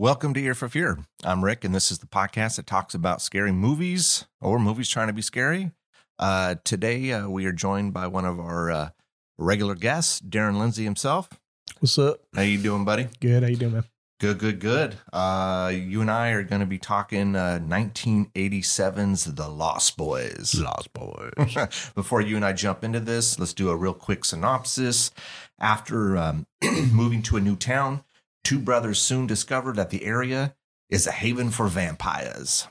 Welcome to Ear for Fear. I'm Rick, and this is the podcast that talks about scary movies or movies trying to be scary. Uh, today, uh, we are joined by one of our uh, regular guests, Darren Lindsay himself. What's up? How you doing, buddy? Good. How you doing, man? Good, good, good. Uh, you and I are going to be talking uh, 1987's The Lost Boys. Lost Boys. Before you and I jump into this, let's do a real quick synopsis. After um, moving to a new town, two brothers soon discover that the area is a haven for vampires.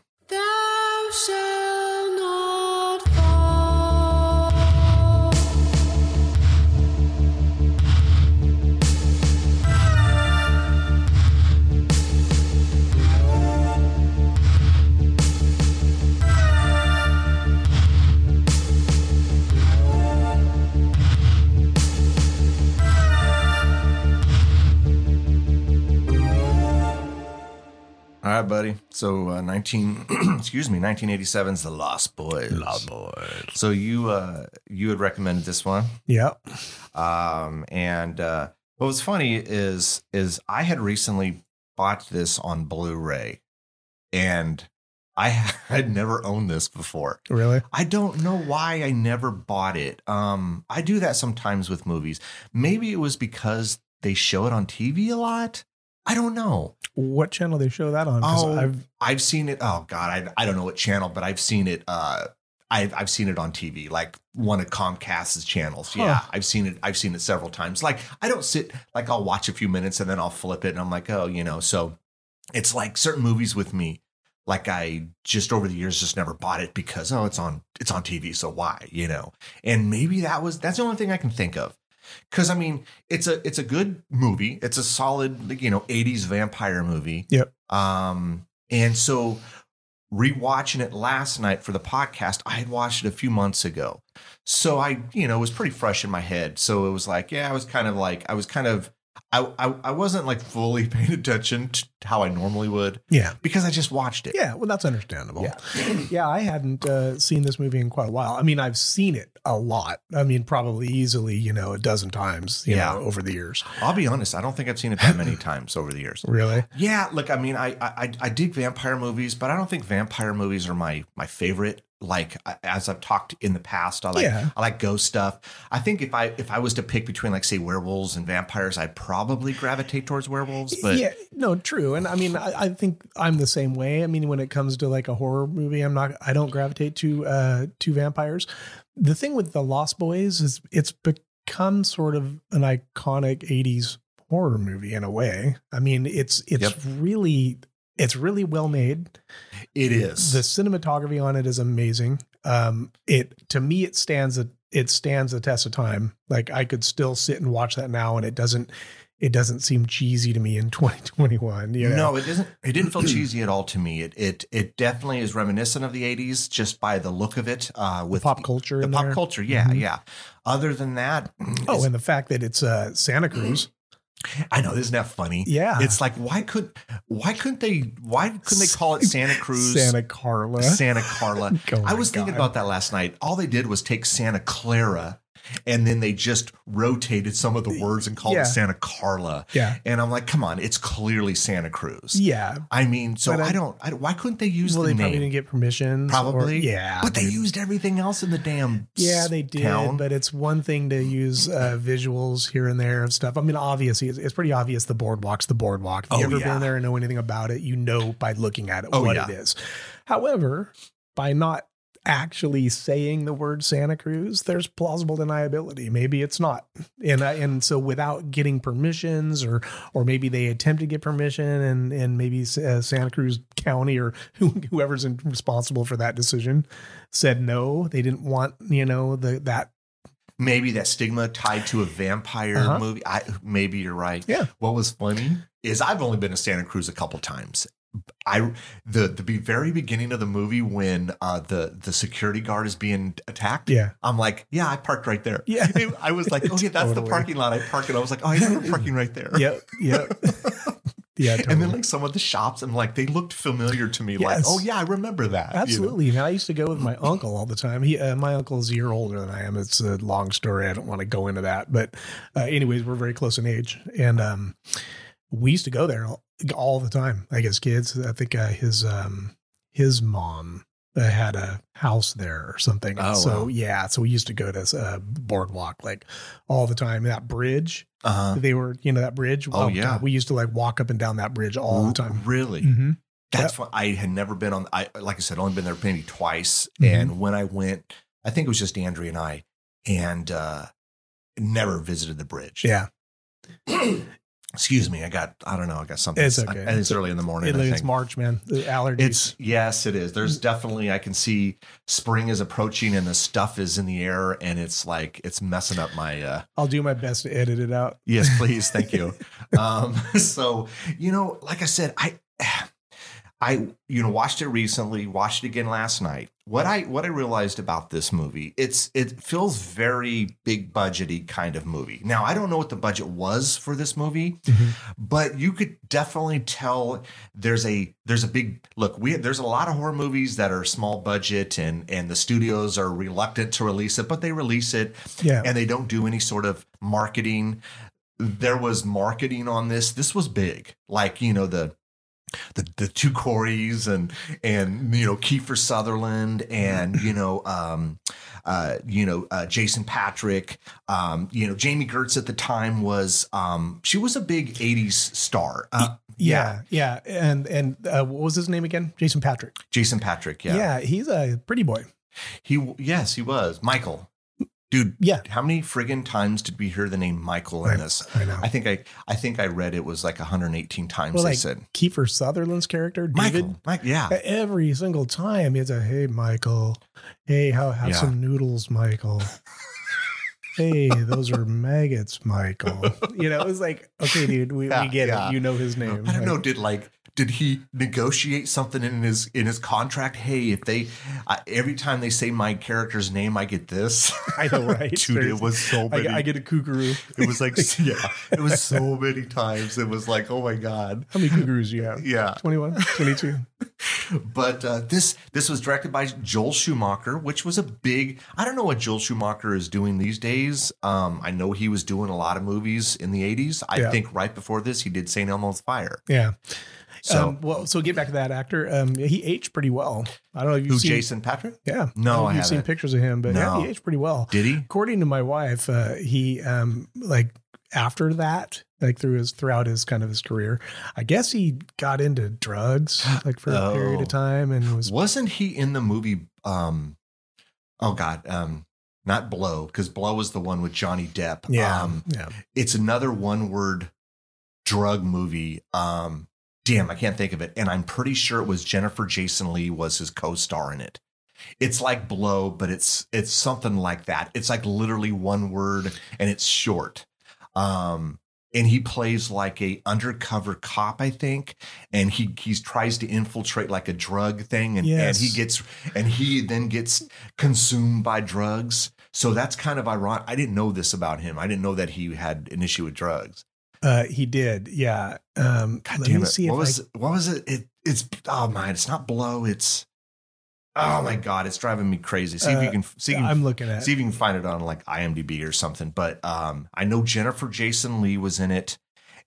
All right, buddy. So, uh, 19, excuse me, 1987's The Lost Boys. Lost Boys. So you uh, you had recommended this one, Yep. um, and uh, what was funny is is I had recently bought this on Blu-ray, and I had never owned this before. Really? I don't know why I never bought it. Um, I do that sometimes with movies. Maybe it was because they show it on TV a lot. I don't know. What channel they show that on. Oh, I've I've seen it. Oh God, I I don't know what channel, but I've seen it. Uh, I've I've seen it on TV, like one of Comcast's channels. Yeah, I've seen it. I've seen it several times. Like I don't sit like I'll watch a few minutes and then I'll flip it and I'm like, oh, you know. So it's like certain movies with me. Like I just over the years just never bought it because oh it's on it's on TV so why you know and maybe that was that's the only thing I can think of because I mean it's a it's a good movie. It's a solid you know 80s vampire movie. Yep. um and so rewatching it last night for the podcast I had watched it a few months ago. So I you know it was pretty fresh in my head. So it was like yeah I was kind of like I was kind of I I, I wasn't like fully paying attention to how I normally would yeah. because I just watched it Yeah, well, that's understandable. Yeah. yeah, I hadn't uh, seen this movie in quite a while. I mean, I've seen it a lot. I mean, probably easily, you know, a dozen times, you Yeah. know, over the years. I'll be honest I don't think I've seen it that many times over the years Really? Yeah, look, I mean, I, I I dig vampire movies, but I don't think vampire movies are my my favorite. Like as I've talked in the past, I like Yeah. I like ghost stuff. I think if I if I was to pick between like say werewolves and vampires, I'd probably gravitate towards werewolves. But yeah, no, true. And I mean, I, I think I'm the same way. I mean, when it comes to like a horror movie, I'm not, I don't gravitate to, uh, to vampires. The thing with the Lost Boys is it's become sort of an iconic 80s horror movie in a way. I mean, it's, it's Yep. really, it's really well made. it is The cinematography on it is amazing. Um, it, to me, it stands a, it stands the test of time. Like I could still sit and watch that now and it doesn't, it doesn't seem cheesy to me in 2021. You know? No, it doesn't. It didn't feel cheesy at all to me. It it it definitely is reminiscent of the '80s just by the look of it. Uh, with pop culture the in pop there. culture, yeah, Mhm. yeah. Other than that, Oh, and the fact that it's uh, Santa Cruz. I know, this isn't that funny? Yeah. It's like why could why couldn't they why couldn't they call it Santa Cruz Santa Carla. Santa Carla? Oh I was thinking about that last night. All they did was take Santa Clara and then they just rotated some of the words and called Yeah. it Santa Carla. Yeah. And I'm like, come on, it's clearly Santa Cruz. Yeah. I mean, so I- I, don't, I. Why couldn't they use Well, the they probably name? didn't get permission. Probably, yeah. But they used everything else in the damn. Yeah, they did. Town. But it's one thing to use uh, visuals here and there of stuff. I mean, obviously, it's, it's pretty obvious the boardwalk's the boardwalk. If you Oh, ever yeah. been there and know anything about it, you know by looking at it Oh, what yeah. it is. However, by not actually saying the word Santa Cruz, there's plausible deniability. Maybe it's not, and I, and so without getting permissions, or or maybe they attempt to get permission, and and maybe uh, Santa Cruz County or whoever's in, responsible for that decision said no. They didn't want you know the that maybe that stigma tied to a vampire Uh-huh. movie. I maybe you're right. Yeah. What was funny is I've only been to Santa Cruz a couple times, I the the be- very beginning of the movie when uh, the the security guard is being attacked. Yeah. I'm like, yeah, I parked right there. Yeah. I was like, okay, that's the Totally. parking lot. I parked and I was like, oh, I remember parking right there. Yep. Yep. yeah. Totally. And then like some of the shops and like they looked familiar to me. Like, oh yeah, I remember that. you know? Absolutely. I used to go with my uncle all the time. He, uh, my uncle's a year older than I am. It's a long story. I don't want to go into that, but uh, anyways, we're very close in age, and um, we used to go there all, the time. Like as kids, I think uh, his um, his mom uh, had a house there or something. Oh, so wow. yeah, so we used to go to uh, boardwalk like all the time. That bridge, Uh-huh. they were, you know, that bridge. Oh, yeah. God, we used to like walk up and down that bridge all the time. Really? hmm That's what I had never been on. I like I said, only been there maybe twice. Mhm. And when I went, I think it was just Andrea and I, and uh never visited the bridge. Yeah. Excuse me. I got. I don't know. I got something. It's okay. And it's early in the morning. It, I it's. March, man. The allergies. It's yes, it is. There's definitely I can see spring is approaching and the stuff is in the air and it's like it's messing up my uh I'll do my best to edit it out. Yes, please. Thank you. um, so, you know, like I said, I, I, you know, watched it recently, watched it again last night. What I, what I realized about this movie, it's, it feels very big budgety kind of movie. Now, I don't know what the budget was for this movie, mm-hmm. but you could definitely tell there's a, there's a big look. We, there's a lot of horror movies that are small budget and, and the studios are reluctant to release it, but they release it Yeah. and they don't do any sort of marketing. There was marketing on this. This was big, like you know the the the two Coreys and and you know Kiefer Sutherland and you know um uh you know uh, Jason Patric um you know Jami Gertz at the time was um she was a big 80s star uh, yeah. Yeah. And and uh, what was his name again? Jason Patric. Jason Patric yeah. Yeah. he's a pretty boy. he yes he was Michael dude Yeah. how many friggin' times did we hear the name Michael in Right. this I know. I think I I think I read it was like 118 times Well, they like said. Kiefer Sutherland's character, David. Michael, Mike, yeah. Every single time, it's a hey, Michael. Hey, how have Yeah. some noodles, Michael. hey, those are maggots, Michael. You know, it was like, okay, dude, we, Yeah, we get yeah. it. You know his name. I don't know. Did like did he negotiate something in his in his contract? Hey, if they I, every time they say my character's name, I get this. I know, right? Dude, it was so I, many. I get a kookaroo. it was like yeah, it was so many times. It was like oh my god. How many kookaroos do you have? Yeah, 21, 22. but uh, this this was directed by Joel Schumacher, which was a big. I don't know what Joel Schumacher is doing these days. Um, I know he was doing a lot of movies in the '80s. I Yeah. think right before this, he did Saint Elmo's Fire. Yeah. So um, well, so get back to that actor. Um, he aged pretty well. I don't know if you've who's seen. Jason Patric? Yeah. No, I I you've seen pictures of him, but yeah, he aged pretty well. Did he? According to my wife, uh, he um like after that, like through his throughout his kind of his career, I guess he got into drugs like for a period Oh. of time and was Wasn't he in the movie? Um, oh God, um, not Blow, because Blow was the one with Johnny Depp. yeah Um, yeah it's another one word drug movie. Um, damn, I can't think of it. And I'm pretty sure it was Jennifer Jason Lee was his co-star in it. It's like Blow, but it's it's something like that. It's like literally one word and it's short. Um, and he plays like a undercover cop, I think, and he he tries to infiltrate like a drug thing, and, Yes. and he gets and he then gets consumed by drugs. So that's kind of ironic. I didn't know this about him. I didn't know that he had an issue with drugs. Uh, he did yeah. Um, God let damn me it! see What if was I, what was it? It it's oh man, it's not blow. It's oh my god, it's driving me crazy. See if you Uh, can see if you can I'm looking at. see if you can find it on like IMDb or something. But um, I know Jennifer Jason Lee was in it,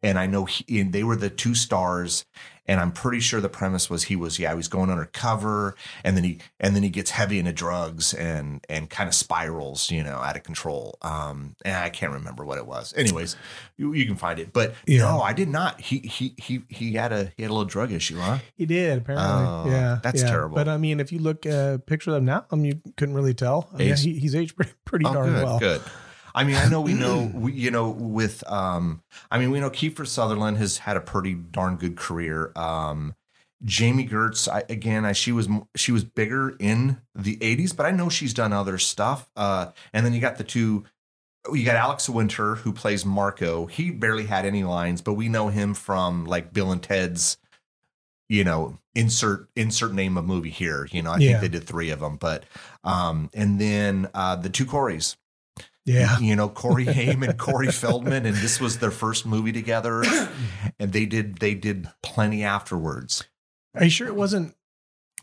and I know he, and they were the two stars. And I'm pretty sure the premise was he was yeah he was going undercover, and then he and then he gets heavy into drugs and and kind of spirals you know out of control. Um, and I can't remember what it was. Anyways, you, you can find it. But Yeah. no, I did not. He he he he had a he had a little drug issue, huh? He did apparently. Oh, yeah, that's yeah. terrible. But I mean, if you look uh, picture of him now, I mean, you couldn't really tell. I mean, he, he's aged pretty, pretty Oh, darn good, well. good. I mean, I know we know, we, you know, with, um, I mean, we know Kiefer Sutherland has had a pretty darn good career. Um, Jami Gertz, I, again, I, she was she was bigger in the '80s, but I know she's done other stuff. Uh, and then you got the two, you got Alex Winter who plays Marco. He barely had any lines, but we know him from like Bill and Ted's you know, insert insert name of movie here. You know, I Yeah. think they did three of them, but um, and then uh, the two Coreys. Yeah. you know, Corey Haim and Corey Feldman, and this was their first movie together, and they did they did plenty afterwards. Are you sure it wasn't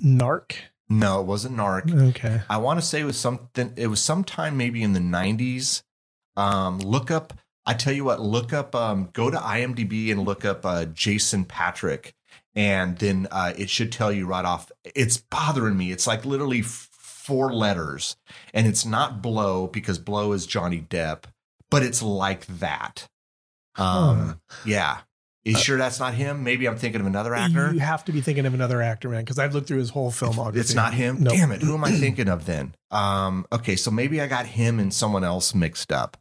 Narc? No, it wasn't Narc. Okay. I want to say it was something. It was sometime maybe in the '90s. Um, look up. I tell you what. Look up. Um, go to IMDb and look up uh, Jason Patric, and then uh, it should tell you right off. It's bothering me. It's like literally f- four letters, and it's not Blow because Blow is Johnny Depp, but it's like that. Um, yeah. You sure that's not him? Maybe I'm thinking of another actor. You have to be thinking of another actor, man, because I've looked through his whole filmography. It's not him. No. Damn it. Who am I thinking of then? Um, okay, so maybe I got him and someone else mixed up.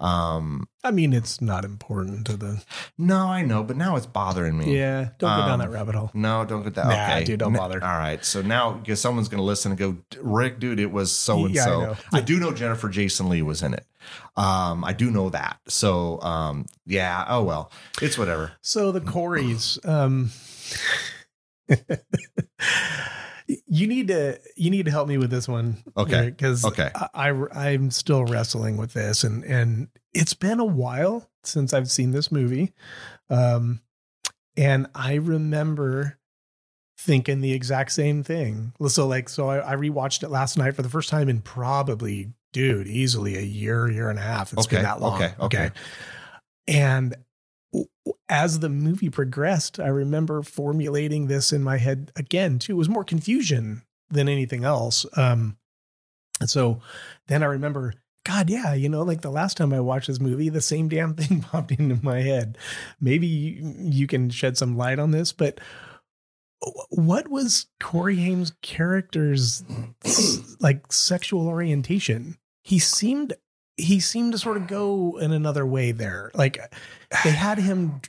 Um, I mean, it's not important to the. no, I know, but now it's bothering me. Yeah. Don't go down Um, that rabbit hole. No, don't get that. Nah, okay, dude, don't bother. All right, so now because someone's going to listen and go, Rick, dude, it was so and so. I do know Jennifer Jason Lee was in it. Um, I do know that. So, um, yeah. Oh well, it's whatever. So the Coreys, um, you need to you need to help me with this one, Okay. Because Okay. I, I I'm still wrestling with this, and and it's been a while since I've seen this movie, um, and I remember thinking the exact same thing. So like, so I, I rewatched it last night for the first time in probably, dude, easily a year, year and a half. It's Okay, been that long. okay, okay. And w- w- as the movie progressed, I remember formulating this in my head again, too. It was more confusion than anything else. Um, and so then I remember, God, yeah, you know, like the last time I watched this movie, the same damn thing popped into my head. Maybe you, you can shed some light on this, but what was Corey Haim's character's like sexual orientation? He seemed he seemed to sort of go in another way there. Like they had him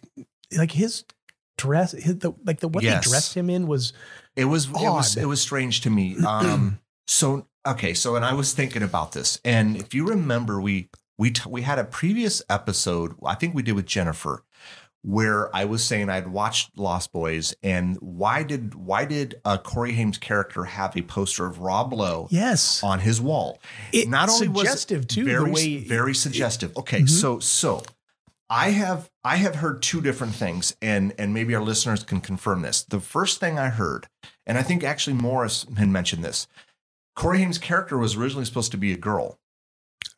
like his dress his, the, like the what Yes. they dressed him in was It was it was it was strange to me. Um so okay, so and I was thinking about this. And if you remember we we t- we had a previous episode, I think we did with Jennifer where I was saying I'd watched Lost Boys and why did why did uh, Corey Haim's character have a poster of Rob Lowe yes on his wall? it, Not only was suggestive too very the way very suggestive. Okay, Mhm. so so I have I have heard two different things, and and maybe our listeners can confirm this. The first thing I heard, and I think actually Morris had mentioned this. Corey Haim's character was originally supposed to be a girl,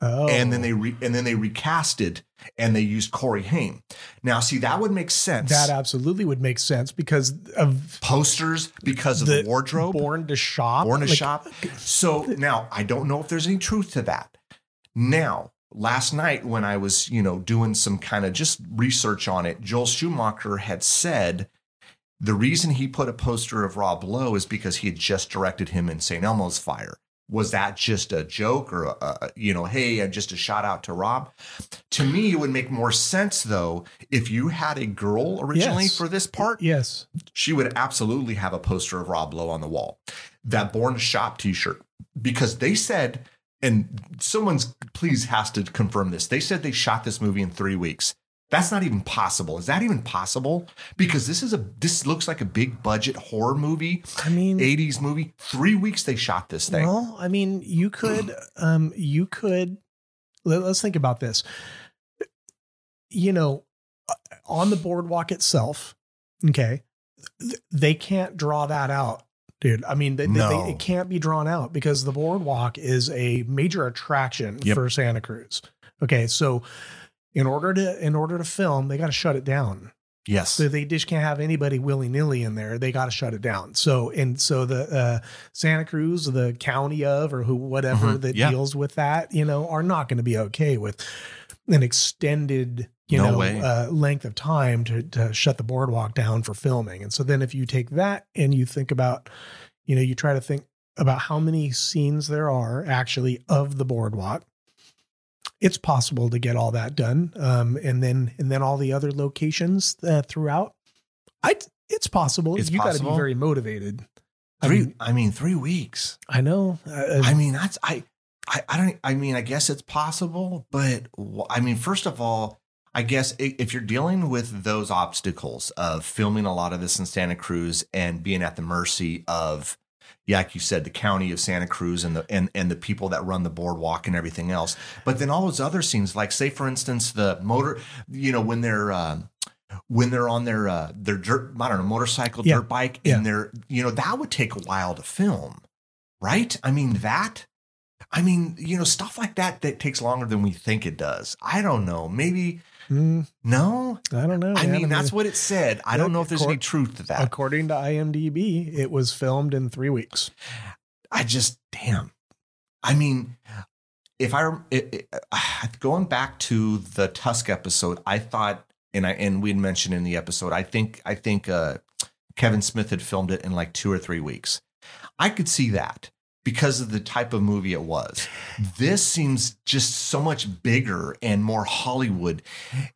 oh and then oh. they re, and then they recasted and they used Corey Haim. Now, see that would make sense. that absolutely would make sense because of posters because of the, wardrobe, born to shop born to Like, shop. So now I don't know if there's any truth to that. Now, last night when I was, you know, doing some kind of just research on it, Joel Schumacher had said the reason he put a poster of Rob Lowe is because he had just directed him in St. Elmo's Fire. Was that just a joke or, a, a, you know, hey, uh, just a shout out to Rob? To me, it would make more sense though if you had a girl originally Yes. for this part yes she would absolutely have a poster of Rob Lowe on the wall. That Born to Shop t-shirt. Because they said, and someone's please has to confirm this. They said they shot this movie in three weeks. That's not even possible. Is that even possible? Because this is a this looks like a big budget horror movie, I mean 80s movie. Three weeks they shot this thing. Well, I mean, you could, um, you could. Let, us think about this. You know, uh, on the boardwalk itself, okay, they can't draw that out, dude. I mean, they, they- No. it can't be drawn out because the boardwalk is a major attraction Yep. for Santa Cruz. Okay, so in order to in order to film, they got to shut it down. yes. So they just can't have anybody willy nilly in there. They got to shut it down. So and so the uh, Santa Cruz, the county of or who whatever Mhm. that Yeah. deals with that, you know, are not going to be okay with an extended, you No know, uh, length of time to to shut the boardwalk down for filming. And so then if you take that and you think about, you know, you try to think about how many scenes there are actually of the boardwalk it's possible to get all that done um, and then and then all the other locations uh, throughout i it's possible It's you got to be very motivated i Three mean I mean, three weeks. i know uh, I mean, that's I, I, I don't. I mean, I guess it's possible, but I mean, first of all, I guess if you're dealing with those obstacles of filming a lot of this in Santa Cruz and being at the mercy of, like you said, the county of Santa Cruz and the and and the people that run the boardwalk and everything else, but then all those other scenes, like say for instance the motor, you know, when they're uh, when they're on their uh, their dirt, I don't know, motorcycle, Yeah. dirt bike, Yeah. and they're you know that would take a while to film, right? I mean that. I mean, you know, stuff like that that takes longer than we think it does. I don't know. Maybe Mm, no. I don't know. I mean, that's what it said. I don't know if there's any truth to that. according to IMDb, it was filmed in three weeks. I just damn. I mean, if I it, it, going back to the Tusk episode, I thought, and I and we had mentioned in the episode, I think I think uh, Kevin Smith had filmed it in like two or three weeks. I could see that because of the type of movie it was. This seems just so much bigger and more Hollywood,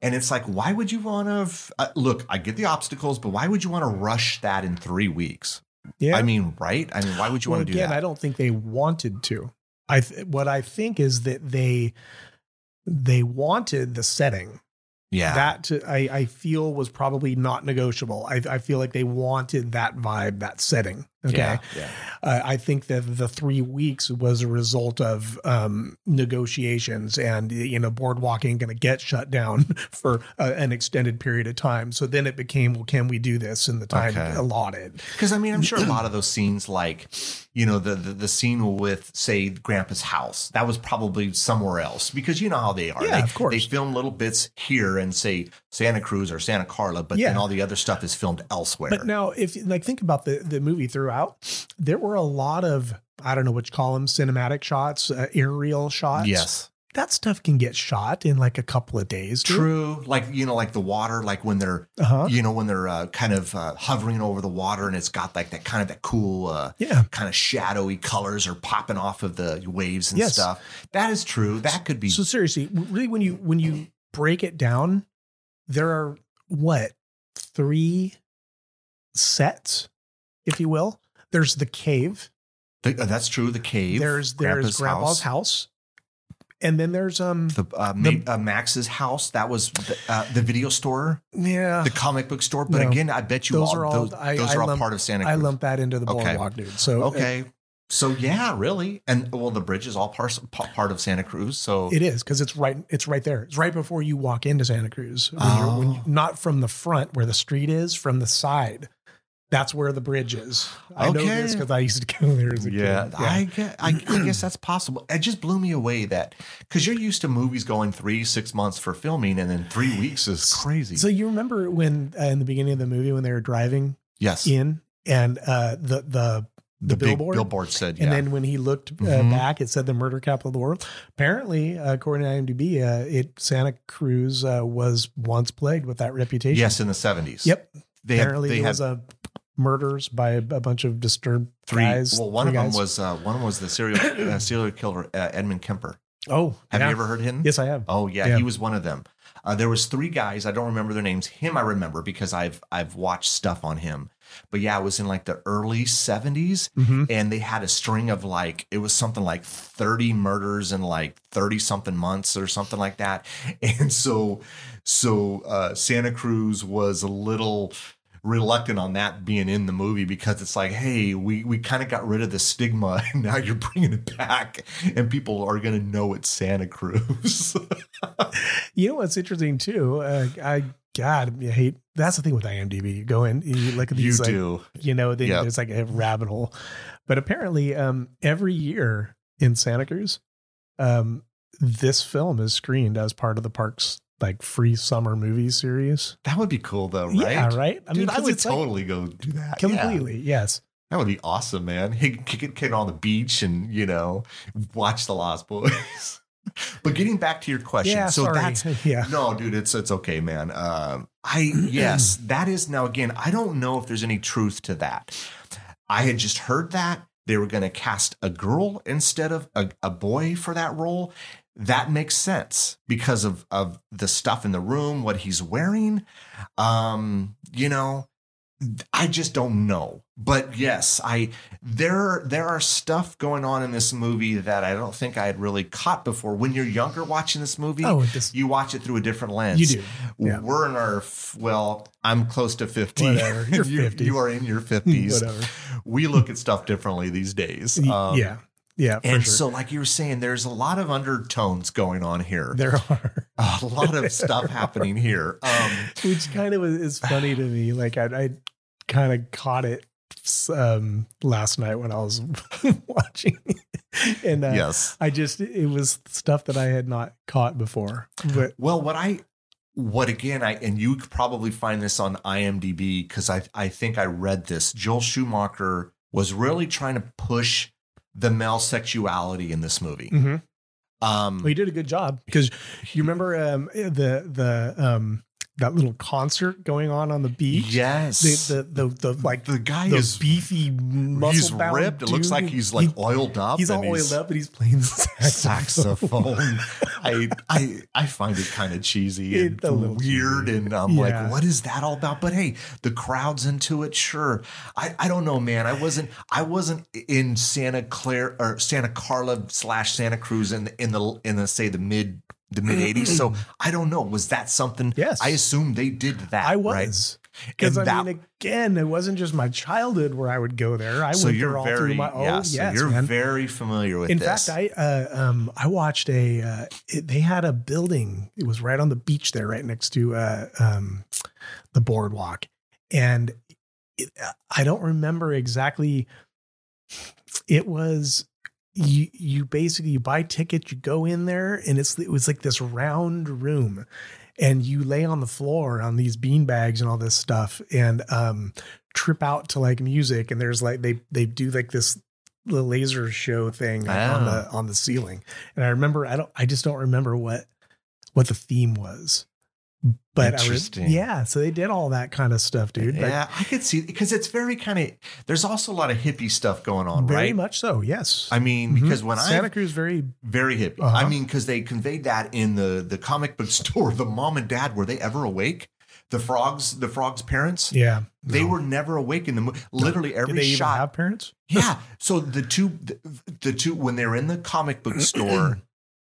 and it's like, why would you want to uh, look? I get the obstacles, but why would you want to rush that in three weeks? Yeah. I mean, right? I mean, why would you well, want to do again, that? I don't think they wanted to. I th- what I think is that they they wanted the setting yeah. that to, I I feel was probably not negotiable. I I feel like they wanted that vibe, that setting. Okay, Yeah, yeah. uh, I think that the three weeks was a result of um, negotiations, and you know, boardwalk ain't going to get shut down for uh, an extended period of time. So then it became, well, can we do this in the time Okay. allotted? Because I mean, I'm sure a lot of those scenes, like you know, the, the the scene with say Grandpa's house, that was probably somewhere else because you know how they are. Yeah, they, of course. They film little bits here and say Santa Cruz or Santa Carla, but then Yeah. all the other stuff is filmed elsewhere. But now, if like think about the the movie throughout, there were a lot of I don't know what you call them, cinematic shots, uh, aerial shots. yes, that stuff can get shot in like a couple of days. true. Like you know, like the water, like when they're Uh huh. you know when they're uh, kind of uh, hovering over the water and it's got like that kind of that cool. Uh, Yeah. Kind of shadowy colors are popping off of the waves and Yes. stuff. That is true. That could be So seriously, really, when you when you break it down, there are what three sets, if you will. There's the cave. The- uh, that's true. The cave. there's there's Grandpa's, house. and then there's um The, uh, Ma- uh, Max's house. That was the, uh, the video store, yeah. the comic book store. But No. again, I bet you Those all, are all- those, I- those I are all lump- part of Santa Cruz. I lump that into the Okay. boardwalk, dude. So uh, okay. So yeah, really, and well, the bridge is all part part of Santa Cruz. So It is because it's right. It's right there. It's right before you walk into Santa Cruz. When you're, when Oh. you, not from the front where the street is, from the side. That's where the bridge is. I know Okay. this because I used to go there as a yeah, kid. I get. I, I guess that's possible. It just blew me away that because you're used to movies going three, six months for filming, and then three weeks is crazy. So you remember when uh, in the beginning of the movie when they were driving yes, in and uh, the the the, big billboard? billboard said, yeah. and then when he looked uh, Mhm. back, it said the murder capital of the world. Apparently, uh, according to IMDb, uh, it Santa Cruz uh, was once plagued with that reputation. yes, in the seventies. Yep. they had Apparently, they there had was a murders by a, a bunch of disturbed three. guys. well, one of them was uh, one was the serial uh, serial killer uh, Edmund Kemper. Oh, Have yeah. you ever heard him? Yes, I have. Oh yeah, Yeah. he was one of them. Uh, there was three guys. I don't remember their names. Him I remember because I've I've watched stuff on him. But yeah, it was in like the early seventies, Mm-hmm. and they had a string of like it was something like thirty murders in like thirty something months or something like that. And so so uh, Santa Cruz was a little reluctant on that being in the movie because it's like hey we we kind of got rid of the stigma and now you're bringing it back and people are going to know it's santa cruz You know what's interesting too? Uh, I God, I hate. That's the thing with IMDb. You go in, you look at you these, like, do you know, then Yep. there's like a rabbit hole. But apparently, um, every year in Santa Cruz, um, this film is screened as part of the park's like free summer movie series. that would be cool though right Yeah, right. I Dude, I would it's like totally go do that Yeah. completely. Yes. that would be awesome man kick it kid on the beach and you know watch the lost boys but getting back to your question Yeah. so sorry. that's yeah. No, dude, it's it's okay, man. Um, I yes, that is now again. I don't know if there's any truth to that. I had just heard that they were going to cast a girl instead of a, a boy for that role. That makes sense because of of the stuff in the room, what he's wearing. Um, you know, I just don't know. But yes, I there there are stuff going on in this movie that I don't think I had really caught before. When you're younger watching this movie, Oh, just you watch it through a different lens. you do. Yeah. We're in our well, I'm close to 50. Whatever. You're 50. you are in your 50s. Whatever. we look at stuff differently these days. Um, yeah. Yeah. And sure. so, like you were saying, there's a lot of undertones going on here. there are. a lot of stuff happening here. Um, which kind of is funny to me. Like I, I kind of caught it um, last night when I was watching, and uh, yes. I just it was stuff that I had not caught before. But Well, what I, what again, I and you could probably find this on IMDb because I I think I read this. Joel Schumacher was really trying to push the male sexuality in this movie. Mhm. Um, well, you did a good job because you remember um, the the um, that little concert going on on the beach. yes, The, the the the like the guy the is beefy muscle he's ripped. It looks like he's like oiled up. he's all oiled up and he's playing saxophone. saxophone. I I I find it kind of cheesy and weird, cheesy. and I'm Yeah. like, what is that all about? But hey, the crowd's into it. Sure, I I don't know, man. I wasn't I wasn't in Santa Clara or Santa Carla slash Santa Cruz in the in the in the say the mid the mid '80s. So I don't know. Was that something? Yes. I assume they did that. I was. Because I that- mean, again, it wasn't just my childhood where I would go there. I so went you're there all very through my. Oh, yeah, yes, so you're man. very familiar with In this. fact, I uh, um I watched a uh, it, they had a building. It was right on the beach there, right next to uh, um the boardwalk, and it, I don't remember exactly. It was you you basically you buy tickets, you go in there, and it's it was like this round room, and you lay on the floor on these bean bags and all this stuff, and um trip out to like music, and there's like they they do like this the laser show thing like, on Oh. the on the ceiling. And I remember I don't I just don't remember what what the theme was. But Interesting. yeah, so they did all that kind of stuff, dude. Like, Yeah, I could see because it's very kind of. There's also a lot of hippie stuff going on, very right? much so. Yes, I mean, Mhm. because when Santa I Cruz very very hippie, Uh-huh. I mean, because they conveyed that in the the comic book store. The mom and dad were they ever awake? The frogs, the frogs' parents, yeah. they no. were never awake in the movie. Literally Did every they even shot. have parents? yeah. So the two, the, the two, when they're in the comic book store.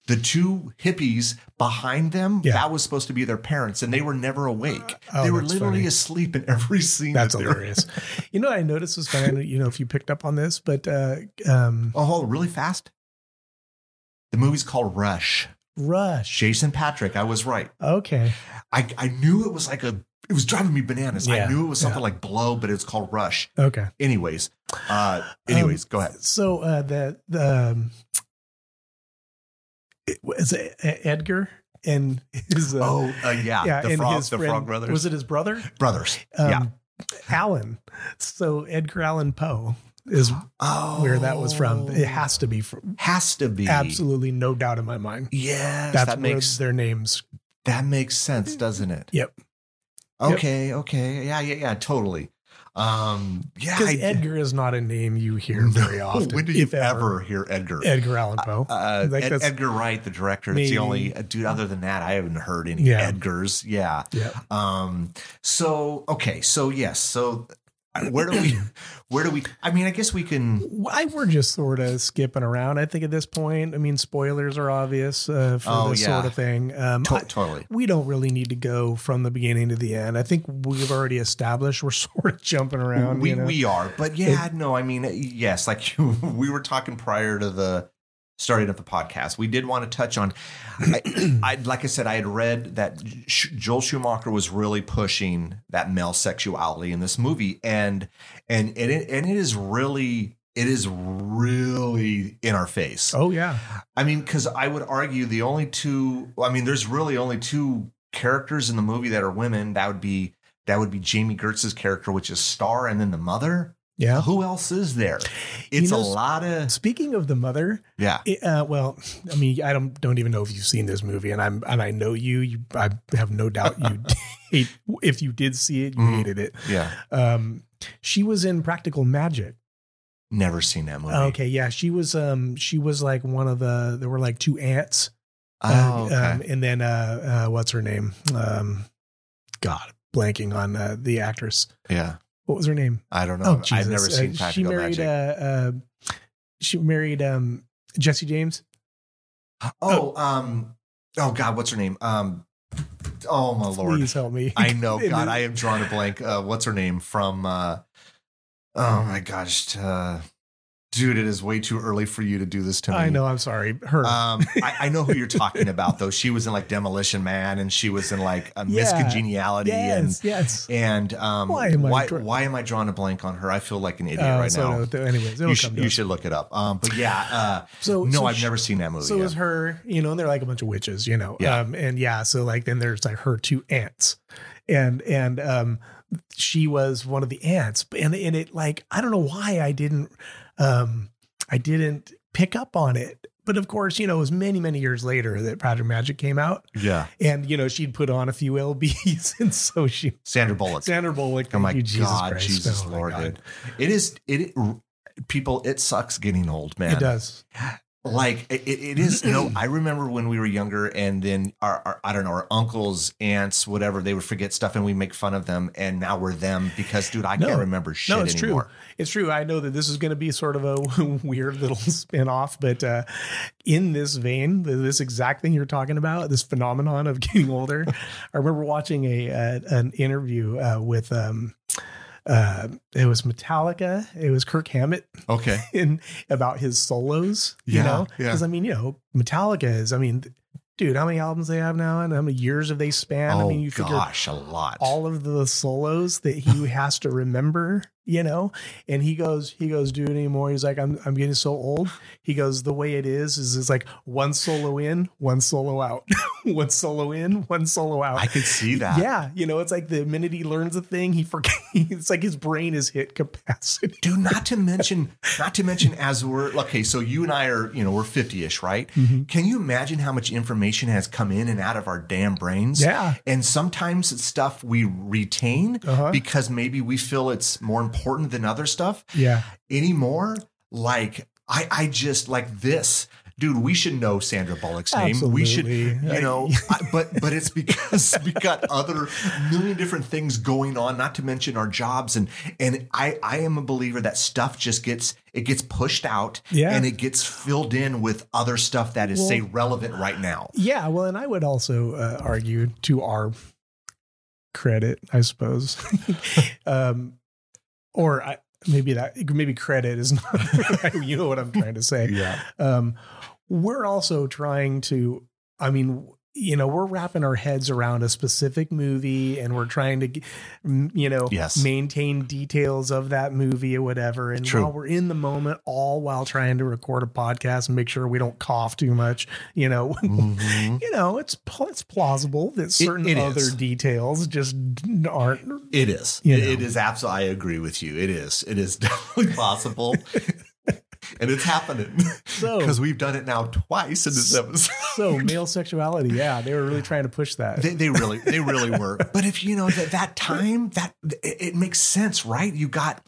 The two hippies behind them, Yeah. that was supposed to be their parents, and they were never awake. Oh, they were literally funny. asleep in every scene. That's that hilarious. you know what I noticed was funny. You know if you picked up on this, but uh, um, Oh, hold really fast. The movie's called Rush. Rush. Jason Patric. I was right. Okay, I, I knew it was like a. It was driving me bananas. Yeah, I knew it was something yeah. like Blow, but it's called Rush. okay. Anyways, uh, anyways, Um, go ahead. So uh, the the um, it was Edgar and his uh, oh, uh, yeah, yeah, the and frog, his the friend, Frog Brothers, Was it his brother? brothers. Um, yeah. Alan. So Edgar Allan Poe is Oh, where that was from. It has to be from. has to be Absolutely no doubt in my mind. Yes, That's that makes their names. that makes sense, doesn't it? Yep. Okay. Okay. Yeah. Yeah. Yeah. Totally. Um. Yeah. Because I- Edgar is not a name you hear very often. When do you if ever hear Edgar? Edgar Allan Poe. Uh, Like Ed- Edgar Wright, the director. It's the only uh, dude. Other than that, I haven't heard any Yeah. Edgars. Yeah. yeah. Um. So okay. So yes. So uh, where do we? Where do we? I mean, I guess we can. I we're just sort of skipping around. I think at this point, I mean, spoilers are obvious uh, for Oh, this yeah. sort of thing. Um, To- I- totally. we don't really need to go from the beginning to the end. I think we've already established we're sort of jumping around. we you know? we are, but yeah, no. I mean, yes. Like we were talking prior to the starting of the podcast, we did want to touch on. I, I like I said, I had read that Sh- Joel Schumacher was really pushing that male sexuality in this movie, and and and it, and it is really it is really in our face. oh yeah, I mean, because I would argue the only two. I mean, there's really only two characters in the movie that are women. That would be that would be Jami Gertz's character, which is Star, and then the mother. Yeah. Who else is there? It's know, a lot of Speaking of the mother, yeah. it, uh, well, I mean, I don't don't even know if you've seen this movie, and I'm and I know you. You, I have no doubt you hate. If you did see it, you Mhm. hated it. Yeah, Um, she was in Practical Magic. never seen that movie. Okay, yeah, she was. Um, she was like one of the. There were like two aunts. Oh, Uh, okay. um, and then uh, uh, what's her name? Um, God, blanking on uh, the actress. yeah. What was her name? I don't know. Oh, I've never Uh, seen she married. Magic. Uh, uh, she married um, Jesse James. oh, um, oh God, what's her name? Um, oh my lord, Please help me. I know. God, I am drawing a blank. Uh, what's her name from? Uh, oh my gosh, uh, dude, it is way too early for you to do this to me. I know. I'm sorry. Her. Um, I, I know who you're talking about, though. She was in like Demolition Man, and she was in like a Yeah. Miss Congeniality, yes. Yes. and and um, Why am I why, draw- why am I drawing a blank on her? I feel like an idiot Uh, right so now. no, anyways, it'll You, come should, you should look it up. Um, but yeah, uh, So no, so I've she- never seen that movie. So yet. is her, you know, and they're like a bunch of witches, you know. Yeah. Um, and yeah, so like then there's like her two aunts. And and um she was one of the aunts. And and it like I don't know why I didn't um I didn't pick up on it. But of course, you know, it was many, many years later that Practical Magic came out. yeah, And, you know, she'd put on a few LBs. And so she Sandra Bullock. Sandra Bullock. Oh my you, God, Christ. Jesus Oh Lord, God. It is it, people. It sucks getting old, man. It does. Like it, it is you know i remember when we were younger and then our, our i don't know our uncles aunts whatever they would forget stuff and we make fun of them and now we're them because dude i No. can't remember shit no, it's anymore true. It's true. I know that this is going to be sort of a weird little spin off, but uh, in this vein, this exact thing you're talking about, this phenomenon of getting older, I remember watching a uh, an interview uh, with um, uh, it was Metallica, it was Kirk Hammett okay in about his solos. You Yeah, know, yeah. because I mean, you know, Metallica is. I mean, dude, how many albums they have now, and how many years have they spanned? oh I mean, you figure gosh a lot all of the solos that he has to remember, you know? And he goes, he goes, do it anymore. He's like, I'm I'm getting so old. He goes, the way it is, is it's like one solo in, one solo out. one solo in, one solo out. i could see that yeah, you know, it's like the minute he learns a thing, he forgets. It's like his brain is hit capacity. dude not to mention not to mention as we're okay so you and i are you know we're 50ish right Mm-hmm. can you imagine how much information has come in and out of our damn brains Yeah. and sometimes it's stuff we retain Uh-huh. because maybe we feel it's more important than other stuff Yeah. anymore. Like I, I just like this, dude. We should know Sandra Bullock's name. We should, you know. I, but but it's because we got other million different things going on. Not to mention our jobs and and I I am a believer that stuff just gets it gets pushed out Yeah. and it gets filled in with other stuff that is Well- say relevant right now. Yeah, well, and I would also uh, argue to our credit, I suppose, um, or I, maybe that maybe credit is not. you know what I'm trying to say. Yeah. Um, we're also trying to. I mean, you know, we're wrapping our heads around a specific movie, and we're trying to, you know, Yes. maintain details of that movie or whatever. And True. while we're in the moment, all while trying to record a podcast and make sure we don't cough too much, you know, Mhm. you know, it's it's plausible that certain it other is. details just aren't. it is it, it is absolutely. I agree with you. It is. It is definitely possible, and it's happening So, because we've done it now twice in this episode. so male sexuality, yeah, they were really trying to push that. They, they really, they really were. But if you know that that time, that it, it makes sense, right? You got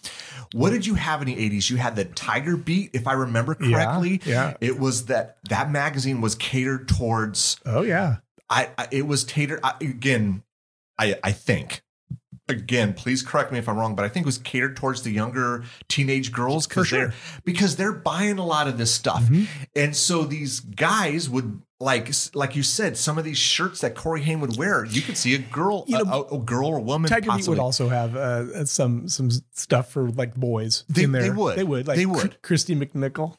what did you have in the eighties? You had the Tiger Beat, if I remember Yeah, correctly. yeah. It was that that magazine was catered towards. oh yeah, I, I it was catered I, again. I I think. Again, please correct me if I'm wrong, but I think it was catered towards the younger teenage girls because sure. they're because they're buying a lot of this stuff, Mhm. and so these guys would like like you said, some of these shirts that Corey Haim would wear, you could see a girl, You a, know, a- a girl or woman. Tiger Beat would also have uh, some some stuff for like boys They- in there. they would. they would, like They would. Kristy McNichol.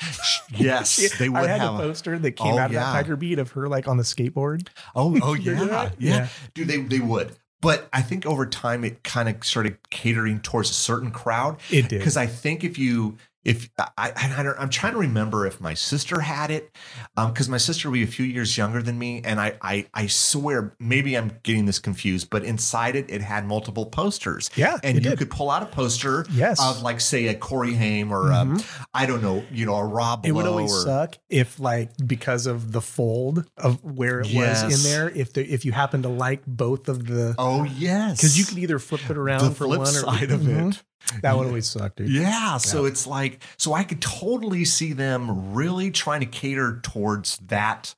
Yes, they would I had a- poster that came Oh, out of yeah. that Tiger Beat of her like on the skateboard. oh, oh yeah, yeah, Yeah. dude, they they would. But I think over time it kind of started catering towards a certain crowd. It did. because I think if you if I, I, I don't, I'm trying to remember if my sister had it, Um because my sister would be a few years younger than me, and I, I I swear maybe I'm getting this confused, but inside it it had multiple posters. Yeah, and you did. could pull out a poster Yes. of like say a Corey Haim or Mhm. I I don't know, you know, a Rob. It would always or, suck if, like, because of the fold of where it was in there, if the, if you happen to like both of the, Oh yes, because you could either flip it around the for one or side of Mhm. it. That would always suck, dude. Yeah, so it's like so I could totally see them really trying to cater towards that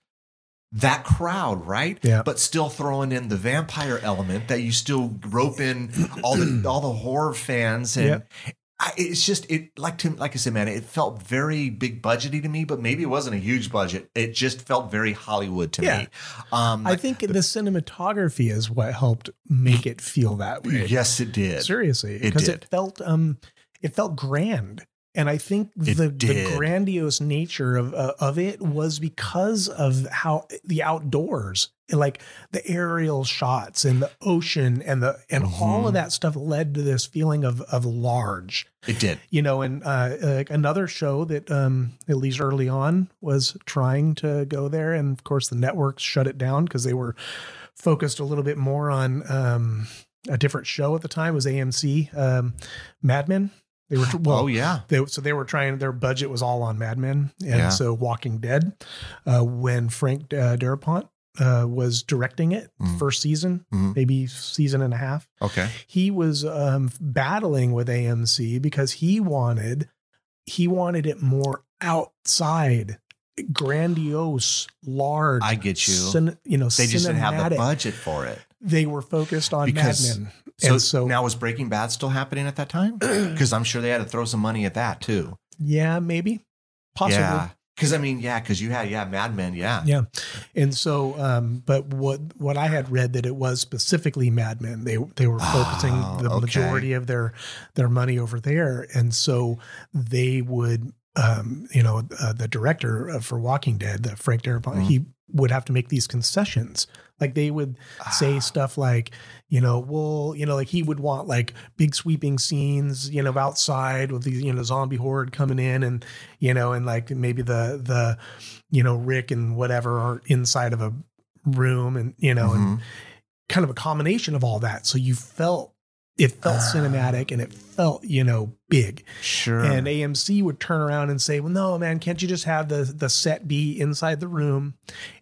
that crowd, right? Yeah. But still throwing in the vampire element that you still rope in all the all the horror fans and. Yeah. I, it's just it like to like I said, man. It felt very big budgety to me, but maybe it wasn't a huge budget. It just felt very Hollywood to Yeah. me. Um, I think the cinematography is what helped make it feel that way. yes, it did. Seriously, It because did. it felt um, it felt grand, and I think the the grandiose nature of uh, of it was because of how the outdoors, like the aerial shots and the ocean and the and all Mhm. of that stuff led to this feeling of of large. It did. You know, and uh, like another show that um, at least early on was trying to go there, and of course the networks shut it down because they were focused a little bit more on um, a different show at the time. It was AMC um, Mad Men. They were well, oh yeah. they, so they were trying. Their budget was all on Mad Men, and Yeah. so Walking Dead. Uh, when Frank uh, Darabont uh, was directing it, Mhm. first season, Mhm. maybe season and a half, Okay. he was um, battling with AMC because he wanted he wanted it more outside, grandiose, large. I get you. cin- you know, They just didn't have the budget for it. They were focused on Because- Mad Men, So, and so now was Breaking Bad still happening at that time? Because I'm sure they had to throw some money at that too. yeah, maybe, possibly. Yeah. Because I mean, yeah, because you had yeah, Mad Men, yeah. Yeah. And so, um, but what what I had read that it was specifically Mad Men. They they were focusing Oh, the okay. majority of their their money over there, and so they would, um, you know, uh, the director for Walking Dead, the Frank Darabont, Mhm. he would have to make these concessions. Like they would say Ah. stuff like, you know, well, you know, like he would want like big sweeping scenes, you know, outside with these, you know, zombie horde coming in and, you know, and like maybe the, the, you know, Rick and whatever are inside of a room and, you know, and Mhm. kind of a combination of all that. So you felt, it felt Ah. cinematic and it felt, you know, big. Sure. And AMC would turn around and say, "Well, no, man, can't you just have the the set be inside the room,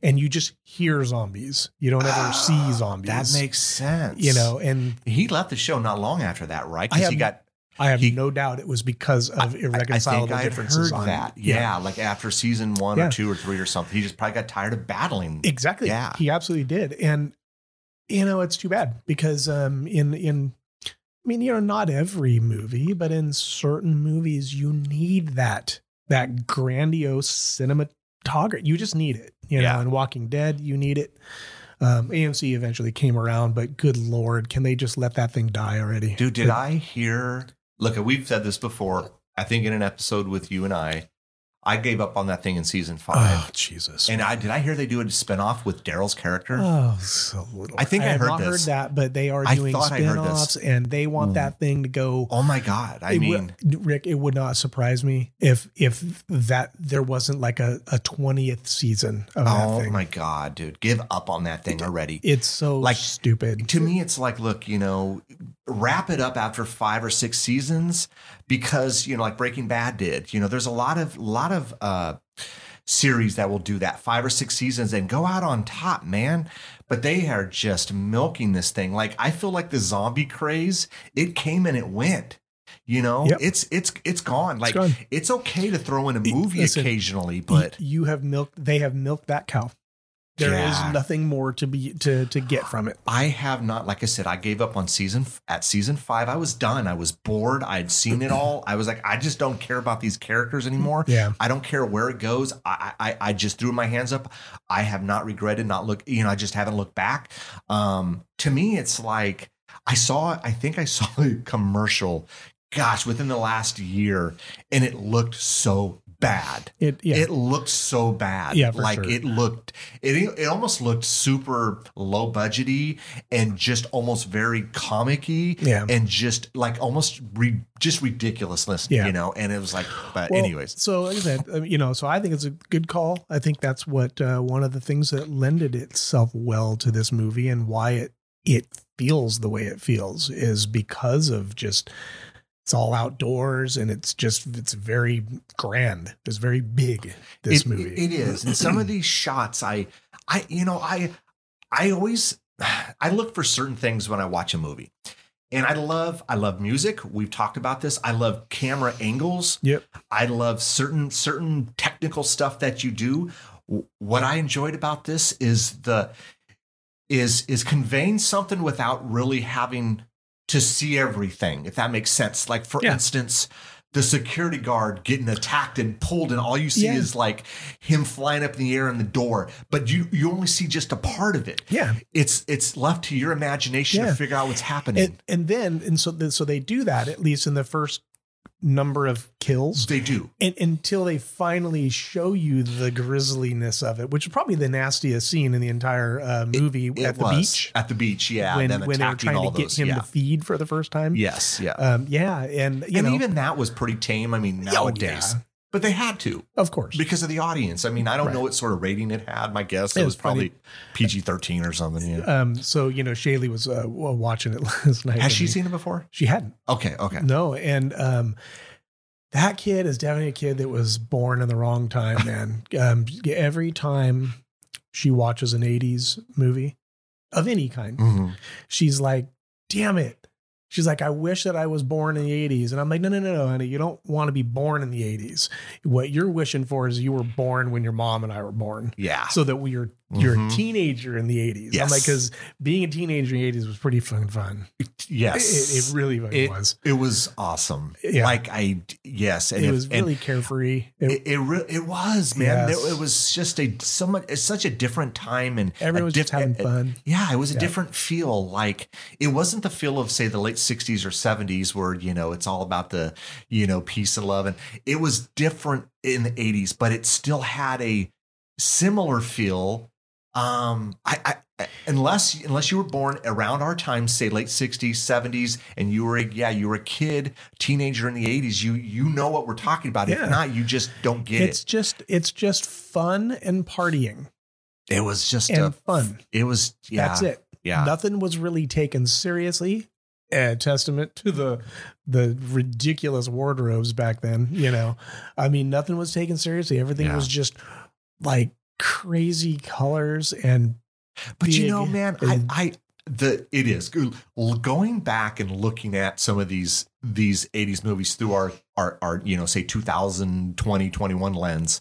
and you just hear zombies? You don't ever see Ah, zombies. That makes sense. you know." And he left the show not long after that, right? I Because he have- got I have He- no doubt it was because of I- I irreconcilable think I differences. heard on that. Yeah, like after season one Yeah. or two or three or something, he just probably got tired of battling. exactly. Yeah. he absolutely did. And you know, it's too bad because um, in in I mean, you know, not every movie, but in certain movies, you need that that grandiose cinematography. You just need it. You know, Yeah. in Walking Dead, you need it. Um, AMC eventually came around, but good lord, can they just let that thing die already? Dude, did But- I hear? Look, we've said this before. I think in an episode with you and I, I gave up on that thing in season five. Oh Jesus! And I did I hear they do a spinoff with Daryl's character? Oh, so little. I think I have heard not this. heard that, but they are I doing thought I heard spin-offs, and they want Mm. that thing to go. oh my god! I It mean, would- Rick, it would not surprise me if if that there wasn't like a a twentieth season of that oh my god, dude, give up on that thing already. It's so Like, stupid. to me, it's like, look, you know, wrap it up after five or six seasons because you know, like Breaking Bad did. You know, there's a lot of lot of uh series that will do that five or six seasons and go out on top, man. But they are just milking this thing. Like I feel like the zombie craze, it came and it went. You know, Yep. it's it's it's gone. Like gone. it's okay to throw in a movie listen, occasionally, but you have milked. They have milked that cow. There is Yeah. nothing more to be to to get from it. I have not, like I said, I gave up on season at season five. I was done. I was bored. I'd seen it all. I was like, I just don't care about these characters anymore. Yeah. I don't care where it goes. I, I I just threw my hands up. I have not regretted not look. You know, I just haven't looked back. Um, to me, it's like I saw. I think I saw a commercial. Gosh, within the last year, and it looked so bad. It yeah. It looked so bad. Yeah, like sure. it looked. It it almost looked super low budgety and just almost very comicky. Yeah. and just like almost re, just ridiculousness. Yeah. you know. And it was like, but Well, anyways, so like I said, uh, you know, so I think it's a good call. I think that's what uh, one of the things that lended itself well to this movie and why it it feels the way it feels is because of just it's all outdoors and it's just it's very grand. It's very big. This It- movie. it is. And some of these shots, I, I, you know, I, I always, I look for certain things when I watch a movie. And I love, I love music. We've talked about this. I love camera angles. Yep. I love certain certain technical stuff that you do. what I enjoyed about this is the is is conveying something without really having to see everything, if that makes sense. Like for Yeah. instance, the security guard getting attacked and pulled, and all you see Yeah. is like him flying up in the air in the door, but you you only see just a part of it. Yeah. It's it's left to your imagination Yeah. to figure out what's happening. And, and then, and so, so they do that at least in the first number of kills. they do. and, until they finally show you the grisliness of it, which is probably the nastiest scene in the entire uh, movie It at the beach At the beach, yeah. when when they were trying to get those, him yeah. to feed for the first time. Yes, yeah. um, yeah, and you and know, even that was pretty tame. I mean, Oh, nowadays. yeah. But they had to of course, because of the audience. I mean, I don't know what sort of rating it had. My guess It it was probably PG 13 or something. Yeah. um, so you know, Shaylee was uh, watching it last night. Has she me. seen it before? She hadn't. Okay, okay. No, and um, that kid is definitely a kid that was born in the wrong time, man. um, every time she watches an '80s movie of any kind, Mhm. she's like, "Damn it." She's like, I wish that I was born in the 80s. And I'm like, no, no, no, no, honey. You don't want to be born in the 80s. What you're wishing for is you were born when your mom and I were born. Yeah. So that we are you're Mhm. a teenager in the 80s. I'm like, because being a teenager in the 80s was pretty fucking fun. yes. It, it really It- was. It was awesome. Yeah. Like I, yes, and it if- was really carefree. It, It it, re- it was man. Yes. It, was just a so much. It's such a different time and everyone was just having fun. Yeah, it was a Yeah. different feel. Like it wasn't the feel of say the late '60s or '70s where you know it's all about the you know peace and love, and it was different in the '80s, but it still had a similar feel. Um, I, I unless unless you were born around our time, say late '60s, '70s, and you were a, yeah you were a kid, teenager in the '80s, you you know what we're talking about. Yeah. If not, you just don't get it. It's just it's just fun and partying it. It was just and a fun. It was yeah. That's it. Yeah. Nothing was really taken seriously. A testament to the the ridiculous wardrobes back then. You know, I mean, nothing was taken seriously. Everything Yeah. was just like crazy colors and But you know, man, I, I the it is. Going back and looking at some of these these 80s movies through our our, our you know say 2020 21 lens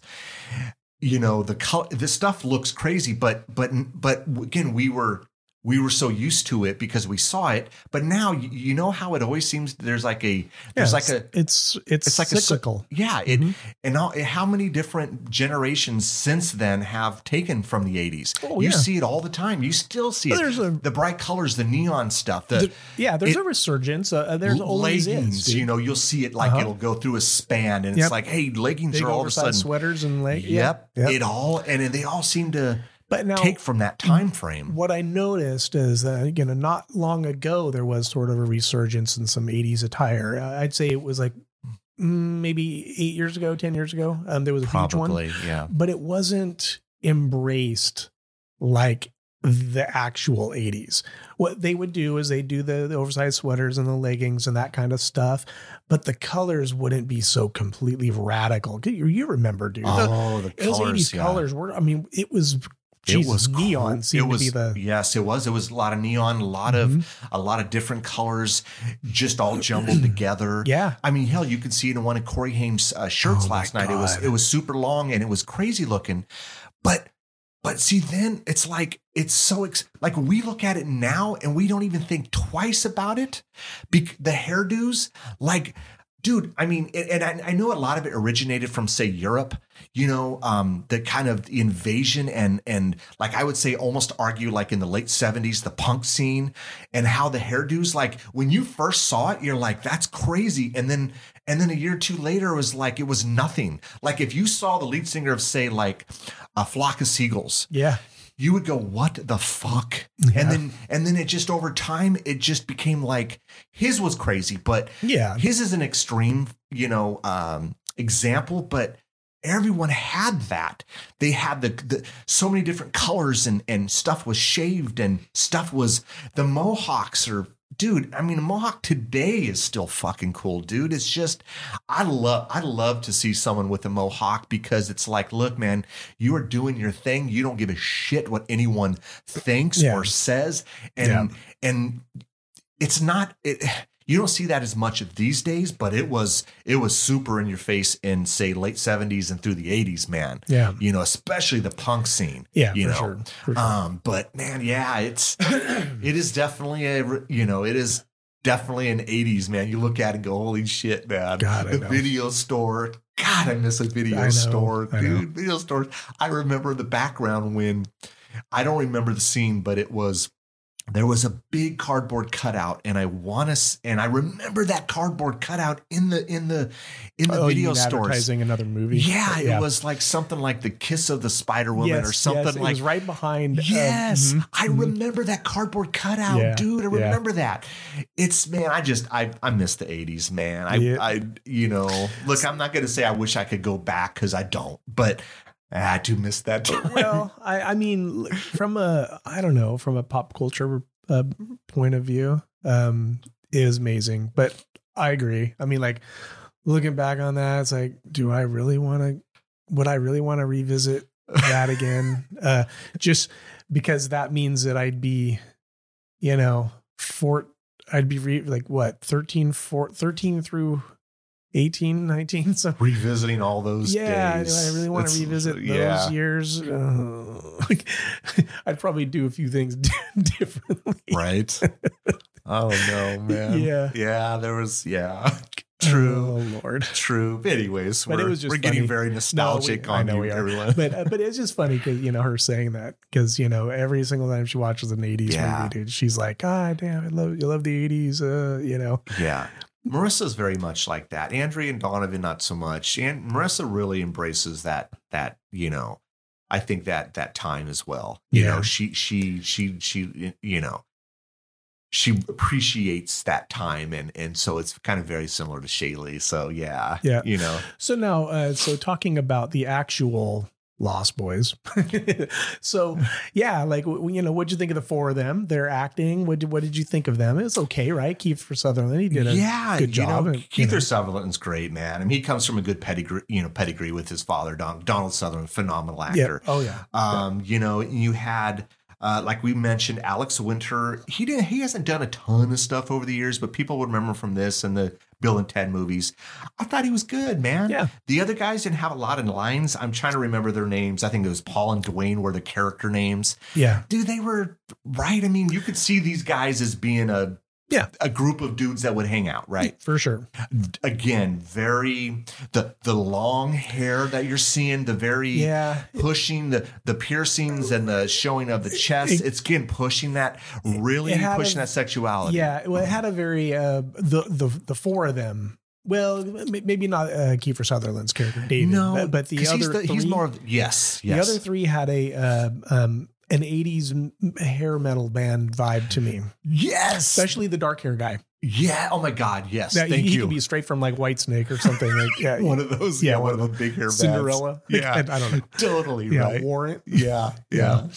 you know the color the stuff looks crazy but but but again we were we were so used to it because we saw it but now you, you know how it always seems there's like a there's Yeah, like a it's it's, it's like a cyclical. yeah, it Mhm. and how, how many different generations since then have taken from the 80s. Oh, you yeah. see it all the time. You still see it. There's a- the bright colors, the neon stuff, the, The- yeah, there's it- a resurgence. Uh, there's always leggings. is, you know, you'll see it like Uh-huh. it'll go through a span, and Yep. it's like, hey, leggings big are all of a sudden. sweaters and like Yep, yep. it all and they all seem to But now take from that time frame. what I noticed is that you know not long ago there was sort of a resurgence in some 80s attire. Uh, I'd say it was like mm, maybe 8 years ago, 10 years ago. Um there was a huge one, yeah. but it wasn't embraced like the actual 80s. What they would do is they do the, the oversized sweaters and the leggings and that kind of stuff, but the colors wouldn't be so completely radical. You, remember, dude. The- Oh, the those colors, 80s yeah. colors were I mean it was It was neon cool. it was, be the yes, it was. It was a lot of neon, a lot Mhm. of a lot of different colors, just all jumbled together. yeah I mean, hell, you could see it in one of Corey Haim's uh, shirts Oh, last night. It was it was super long and it was crazy looking, but but see, then it's like it's so ex- like we look at it now and we don't even think twice about it. Bec- the hairdos, like, dude, I mean, and, I, know a lot of it originated from say Europe. You know, um, the kind of invasion and and like I would say almost argue like in the late seventies, the punk scene and how the hairdos like when you first saw it, you're like that's crazy, and then and then a year or two later, it was like it was nothing. Like if you saw the lead singer of say like a flock of seagulls, yeah you would go, "What the fuck?" Yeah. And then and then it just over time, it just became like his was crazy, but yeah his is an extreme, you know, um, example, but everyone had that. They had the, the so many different colors and and stuff was shaved and stuff was the mohawks are dude i mean mohawk today is still fucking cool dude it's just i love i love to see someone with a mohawk because it's like look man you are doing your thing you don't give a shit what anyone thinks Yeah. or says and Yeah. and it's not it you don't see that as much these days, but it was it was super in your face in say late 70s and through the 80s, man. Yeah. You know, especially the punk scene. Yeah, you for know. sure. For sure. Um, but man, yeah, it's it is definitely a you know, it is definitely an 80s, man. You look at it and go, holy shit, man. God, the video store. God, I miss a video know, store, dude. Video stores. I remember the background when I don't remember the scene, but it was there was a big cardboard cutout, and I want to, and I remember that cardboard cutout in the in the in the oh, video mean stores. advertising another movie. Yeah, it was like something like the kiss of the Spider Woman Yes, or something yes, it like was right behind. um, Yes, mhm, I mhm. remember that cardboard cutout, Yeah, dude. I yeah. remember that. It's man, I just I I miss the '80s, man. I Yeah. I you know, look, I'm not gonna say I wish I could go back because I don't, but I do miss that time. well, I, I mean, from a I don't know, from a pop culture uh, point of view, um, it is amazing. But I agree. I mean, like looking back on that, it's like, do I really want to? Would I really want to revisit that again? uh, just because that means that I'd be, you know, four. I'd be re- like what 13, four, 13 through 18, 19. So Revisiting all those yeah, days. do I really want It's- to revisit those yeah. years? Uh, like, I'd probably do a few things differently. Right. oh no, man. Yeah. Yeah, there was yeah. True. Oh Lord. True. Anyways, But we're, it was just we're getting funny. very nostalgic No, we- I on know you, we are. everyone. But uh, but it's just funny because you know her saying that because you know every single time she watches an '80s Yeah. movie, dude, she's like, "God damn, I love you, love the '80s." Uh, you know, Yeah. Marissa's very much like that. Andrea and Donovan not so much. And Marissa really embraces that that, you know, I think that that time as well. You Yeah. know, she she she she you know, she appreciates that time and and so it's kind of very similar to Shaylee. So yeah. Yeah. You know. So now, uh, so talking about the actual Lost Boys. so yeah, like you know, what'd you think of the four of them? Their acting. What did what did you think of them? It was okay, right? Kiefer Sutherland, he did a yeah, good you know, job. and, you Kiefer know. Sutherland's great, man. I mean, he comes from a good pedigree, you know, pedigree with his father, Don, Donald Sutherland, phenomenal yeah. actor. Oh yeah. Um, you know, you had uh, like we mentioned, Alex Winter. He didn't. He hasn't done a ton of stuff over the years, but people would remember from this and the Bill and Ted movies. I thought he was good, man. Yeah. The other guys didn't have a lot of lines. I'm trying to remember their names. I think it was Paul and Dwayne were the character names. Yeah. Dude, they were right. I mean, you could see these guys as being a Yeah. a group of dudes that would hang out, right? For sure. Again, very the the long hair that you're seeing, the very Yeah. pushing the the piercings and the showing of the chest. It- it's again pushing that really pushing a- that sexuality. Yeah. Well, it had a very uh the the the four of them. Well, maybe not uh, Kiefer Sutherland's character, David. no, but, but the other he's, the- he's three- more of yes, The other three had a uh, um, an '80s hair metal band vibe to me, yes, especially the dark hair guy. yeah. Oh my God, yes. That Thank he you. could be straight from like Whitesnake or something. Like yeah, one of those, Yeah, yeah, one one of the big hair bands. Cinderella. Yeah. I, I don't know. Totally Yeah, right. Warrant. Yeah, yeah.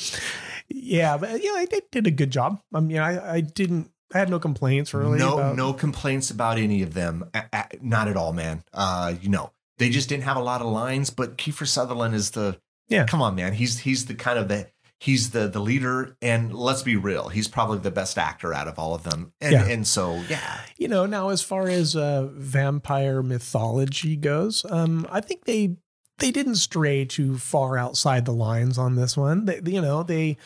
Yeah, but yeah, I did, did a good job. I mean, I, I didn't. I had no complaints really. no, about, no complaints about any of them. A- a- not at all, man. Uh, you know, they just didn't have a lot of lines. But Kiefer Sutherland is the Yeah. Come on, man. He's he's the kind of the he's the the leader, and let's be real, he's probably the best actor out of all of them. And Yeah. and so yeah, You know, now as far as uh, vampire mythology goes, um, I think they they didn't stray too far outside the lines on this one. They, you know, they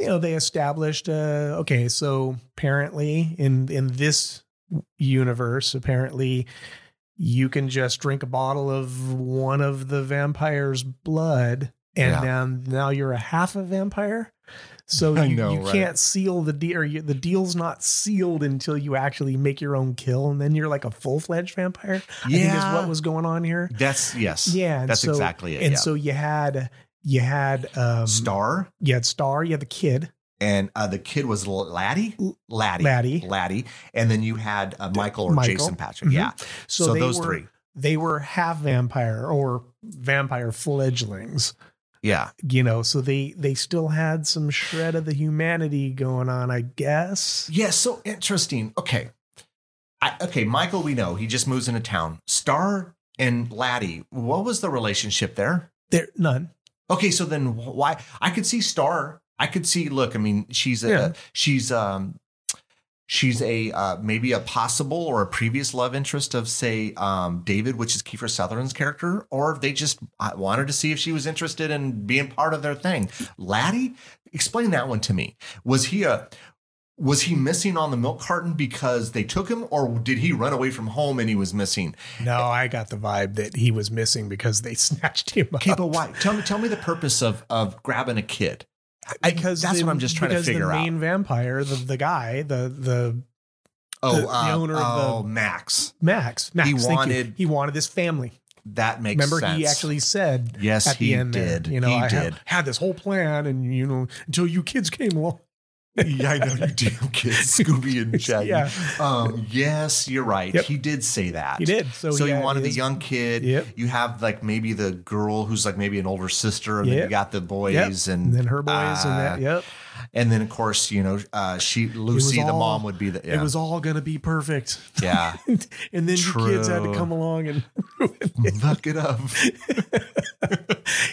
you know they established uh, okay, so apparently in in this universe, apparently you can just drink a bottle of one of the vampire's blood, and Yeah. now now you're a half a vampire. So you, know, you right? can't seal the deal, you, the deal's not sealed until you actually make your own kill, and then you're like a full fledged vampire. I think is what was going on here. that's yes, Yeah, that's so- exactly it. And yeah. so you had you had um, Star you had Star, you had the kid, and uh, the kid was Laddie, Laddie, Laddie. Laddie, and then you had uh, Michael or Michael. Jason Patric. Mhm. Yeah, So, so, they those were, three. they were half vampire or vampire fledglings. Yeah, You know, so they they still had some shred of the humanity going on, I guess. yeah. So interesting. Okay, I, okay. Michael, we know he just moves into town. Star and Laddie, what was the relationship there? There none. Okay, so then why I could see Star. I could see. Look, I mean, she's a Yeah. she's um she's a uh, maybe a possible or a previous love interest of say um, David, which is Kiefer Sutherland's character, or they just uh, wanted to see if she was interested in being part of their thing. Laddie, explain that one to me. Was he a was he missing on the milk carton because they took him, or did he run away from home and he was missing? No, I got the vibe that he was missing because they snatched him Okay, up. but why? Tell me, tell me the purpose of of grabbing a kid. I- because that's the- what I'm just trying to because figure the out. main vampire, the the guy, the the Oh, the- uh, owner of the- oh, Max. Max, Max, He wanted- he wanted this family. That makes sense. Remember, sense. he actually said Yes, at he the end there, did. you know, He I had- did. Had, this whole plan, and you know, until you kids came along. Yeah, I know you damn kids, Scooby and Shaggy. Yeah. Um, yes, you're right. Yep. He did say that. He did. So, So, yeah, you wanted the young kid. Yep. You have like maybe the girl who's like maybe an older sister, and then you got the boys, Yep. and, and then her boys and that. uh, Yep. And then of course you know uh, she Lucy, the mom, would be the yeah, It was all gonna be perfect. yeah. and then you kids had to come along and fuck it up.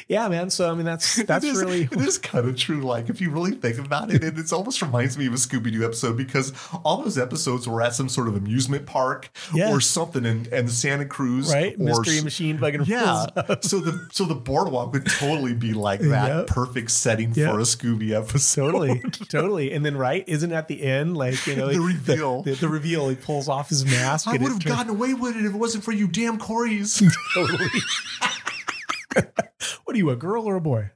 yeah, man. So I mean, that's that's it is, really it is kind of true. Like if you really think about it, and it almost reminds me of a Scooby Doo episode because all those episodes were at some sort of amusement park Yeah. or something, and and Santa Cruz, right. Or, Mystery machine fucking Yeah. so the so the boardwalk would totally be like that Yep. perfect setting Yep. for a Scooby episode. Totally, totally. And then, right? Isn't at the end like you know The reveal. The, the reveal. He pulls off his mask. I would have gotten away with it if it wasn't for you damn Coreys. totally. what are you, a girl or a boy?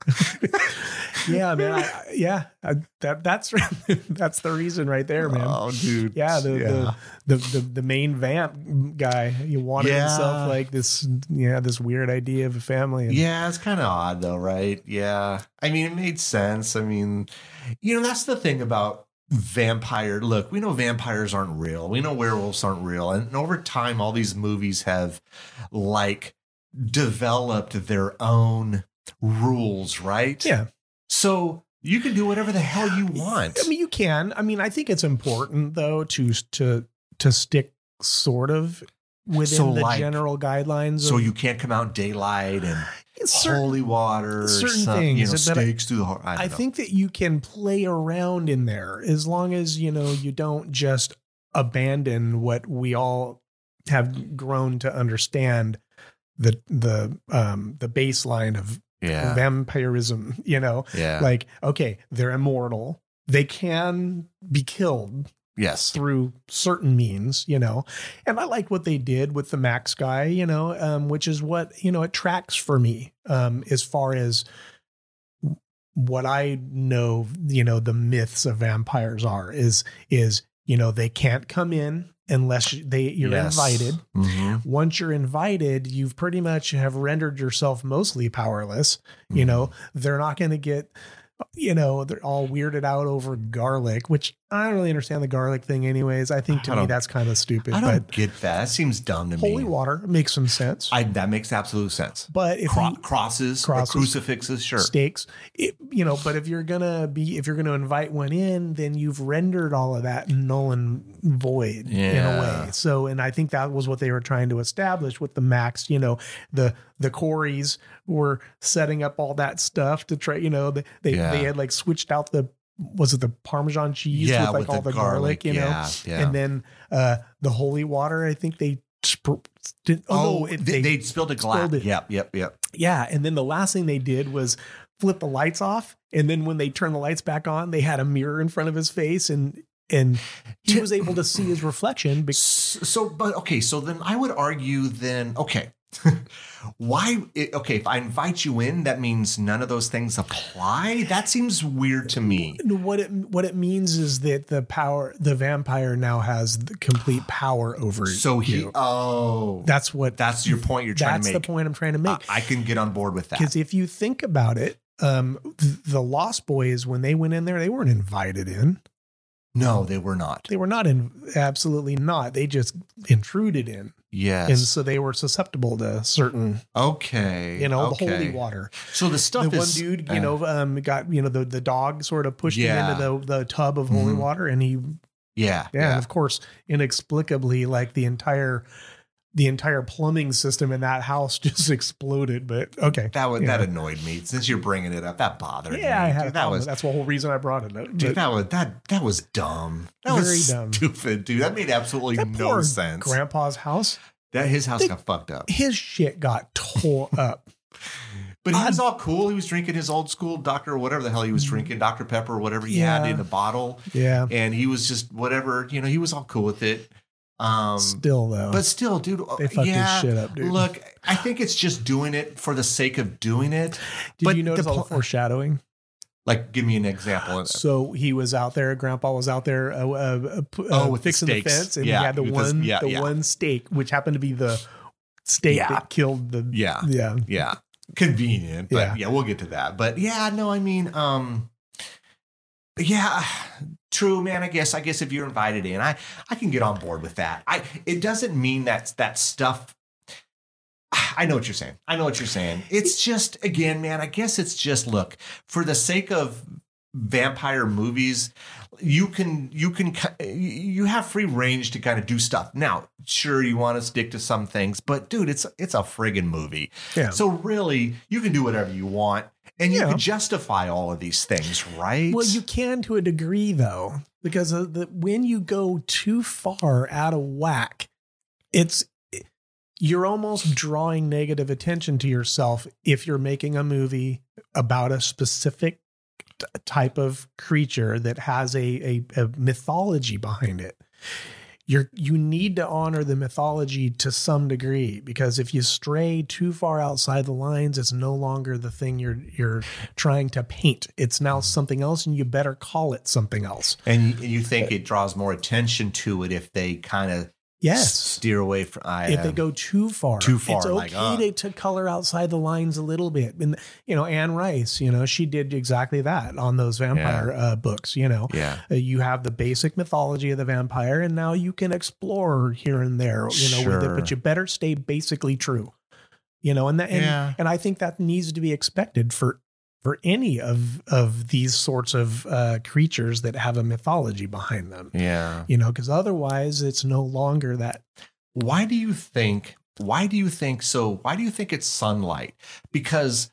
Yeah, man. I, yeah, I, that that's that's the reason right there, man. oh, dude. yeah, the, The, the the the main vamp guy. He wanted Yeah. himself like this. Yeah, this weird idea of a family. And, Yeah, it's kind of odd though, right? Yeah. I mean, it made sense. I mean, you know, that's the thing about vampire. Look, we know vampires aren't real. We know werewolves aren't real. And over time, all these movies have like developed their own rules, right? yeah. So you can do whatever the hell you want. I mean, you can. I mean, I think it's important though to to to stick sort of within So, the like- general guidelines. so of you can't come out daylight and certain holy water, or certain some, you know, things I- stakes through the heart. I, I, think that you can play around in there as long as you know you don't just abandon what we all have grown to understand the the um the baseline of yeah, vampirism you know? Yeah, like okay they're immortal. They can be killed yes, through certain means, you know. And I like what they did with the Max guy, you know, um, which is what, you know, it tracks for me um, as far as what I know, you know, the myths of vampires are is, is, you know, they can't come in unless they you're Yes. invited. Mhm. Once you're invited, you've pretty much have rendered yourself mostly powerless. You Mhm. know, they're not going to get, you know, they're all weirded out over garlic, which I don't really understand the garlic thing, anyways. I think to I me don't- that's kind of stupid. I don't But get that. That seems dumb to me. holy water makes some sense. I, that makes absolute sense. but if Cro- you, crosses, crosses, crucifixes, sure. stakes, it, you know, but if you're gonna be, if you're gonna invite one in, then you've rendered all of that null and void in a Yeah. way. So, and I think that was what they were trying to establish with the Max. You know, the the Coreys were setting up all that stuff to try. You know, they they, Yeah. they had like switched out the was it the Parmesan cheese yeah, with like with all the, garlic, you know, yeah, yeah. and then uh the holy water. I think they. Sp- did, oh, oh, no, it- they, they spilled a glass. spilled it. Yep, yep, yep. yeah, and then the last thing they did was flip the lights off, and then when they turned the lights back on, they had a mirror in front of his face, and and he was able to see his reflection. Because, so, but okay, so then I would argue then, okay, why? Okay, if I invite you in, that means none of those things apply. That seems weird to me. what it what it means is that the power, the vampire now has the complete power over So he, you. oh, That's what that's your point you're trying that's the point I'm trying to make. I, I can get on board with that. Because if you think about it, um, th- the Lost Boys when they went in there, they weren't invited in. No, they were not. They were not in. Absolutely not. They just intruded in, Yes. and so they were susceptible to certain okay. you know, okay. the holy water. So the stuff the one dude, you uh, know, um, got you know the the dog sort of pushed Yeah. him into the the tub of holy Mhm. water, and he Yeah. yeah, and of course inexplicably like the entire the entire plumbing system in that house just exploded. But okay, That would Yeah. that annoyed me. Since you're bringing it up, that bothered me. yeah, I had Dude, that was That's the whole reason I brought it up. dude, that was that that was dumb. That Very was dumb. stupid, dude. That made absolutely that no sense. Grandpa's house, that his house They- got fucked up. his shit got tore up. But he was all cool. He was drinking his old school Dr. whatever the hell he was drinking, Dr. Pepper, whatever he had Mm. In a bottle. Yeah, And he was just whatever, you know, he was all cool with it. Um still though, but still, dude, they fucked yeah, his shit up, dude. Look, I think it's just doing it for the sake of doing it. Did but you notice the all the foreshadowing? Like, give me an example. So he was out there. Grandpa was out there, uh, uh, uh, Oh, with the fixing the, stakes. fence, and Yeah, he had the the- one, yeah, the yeah. one stake, which happened to be the stake that killed the. yeah. yeah. Yeah. Convenient. But Yeah. yeah. we'll get to that. But yeah, no, I mean, um yeah, true, man. I guess I guess if you're invited in, I I can get on board with that. I it doesn't mean that that stuff I know what you're saying. I know what you're saying. It's just again, man, I guess it's just look, for the sake of vampire movies, you can you can you have free range to kind of do stuff. Now, sure you want to stick to some things, but dude, it's it's a friggin' movie. Yeah. So really, you can do whatever you want and you Yeah. can justify all of these things, right? Well, you can to a degree though, because of the, when you go too far out of whack, it's you're almost drawing negative attention to yourself if you're making a movie about a specific t- type of creature that has a, a, a mythology behind it. You're you need to honor the mythology to some degree because if you stray too far outside the lines, it's no longer the thing you're you're trying to paint. It's now something else, and you better call it something else. and you, you think it draws more attention to it if they kind of Yes. steer away from I, if they go too far, too far, it's okay like, uh. to, to color outside the lines a little bit. And you know, Anne Rice, you know, she did exactly that on those vampire uh, books. You know, yeah. Uh, you have the basic mythology of the vampire, and now you can explore here and there. You know, with it, but you better stay basically true. You know, and that, and, Yeah. and I think that needs to be expected for for any of of these sorts of uh, creatures that have a mythology behind them. Yeah. You know, because otherwise, it's no longer that. Why do you think why do you think so why do you think it's sunlight? Because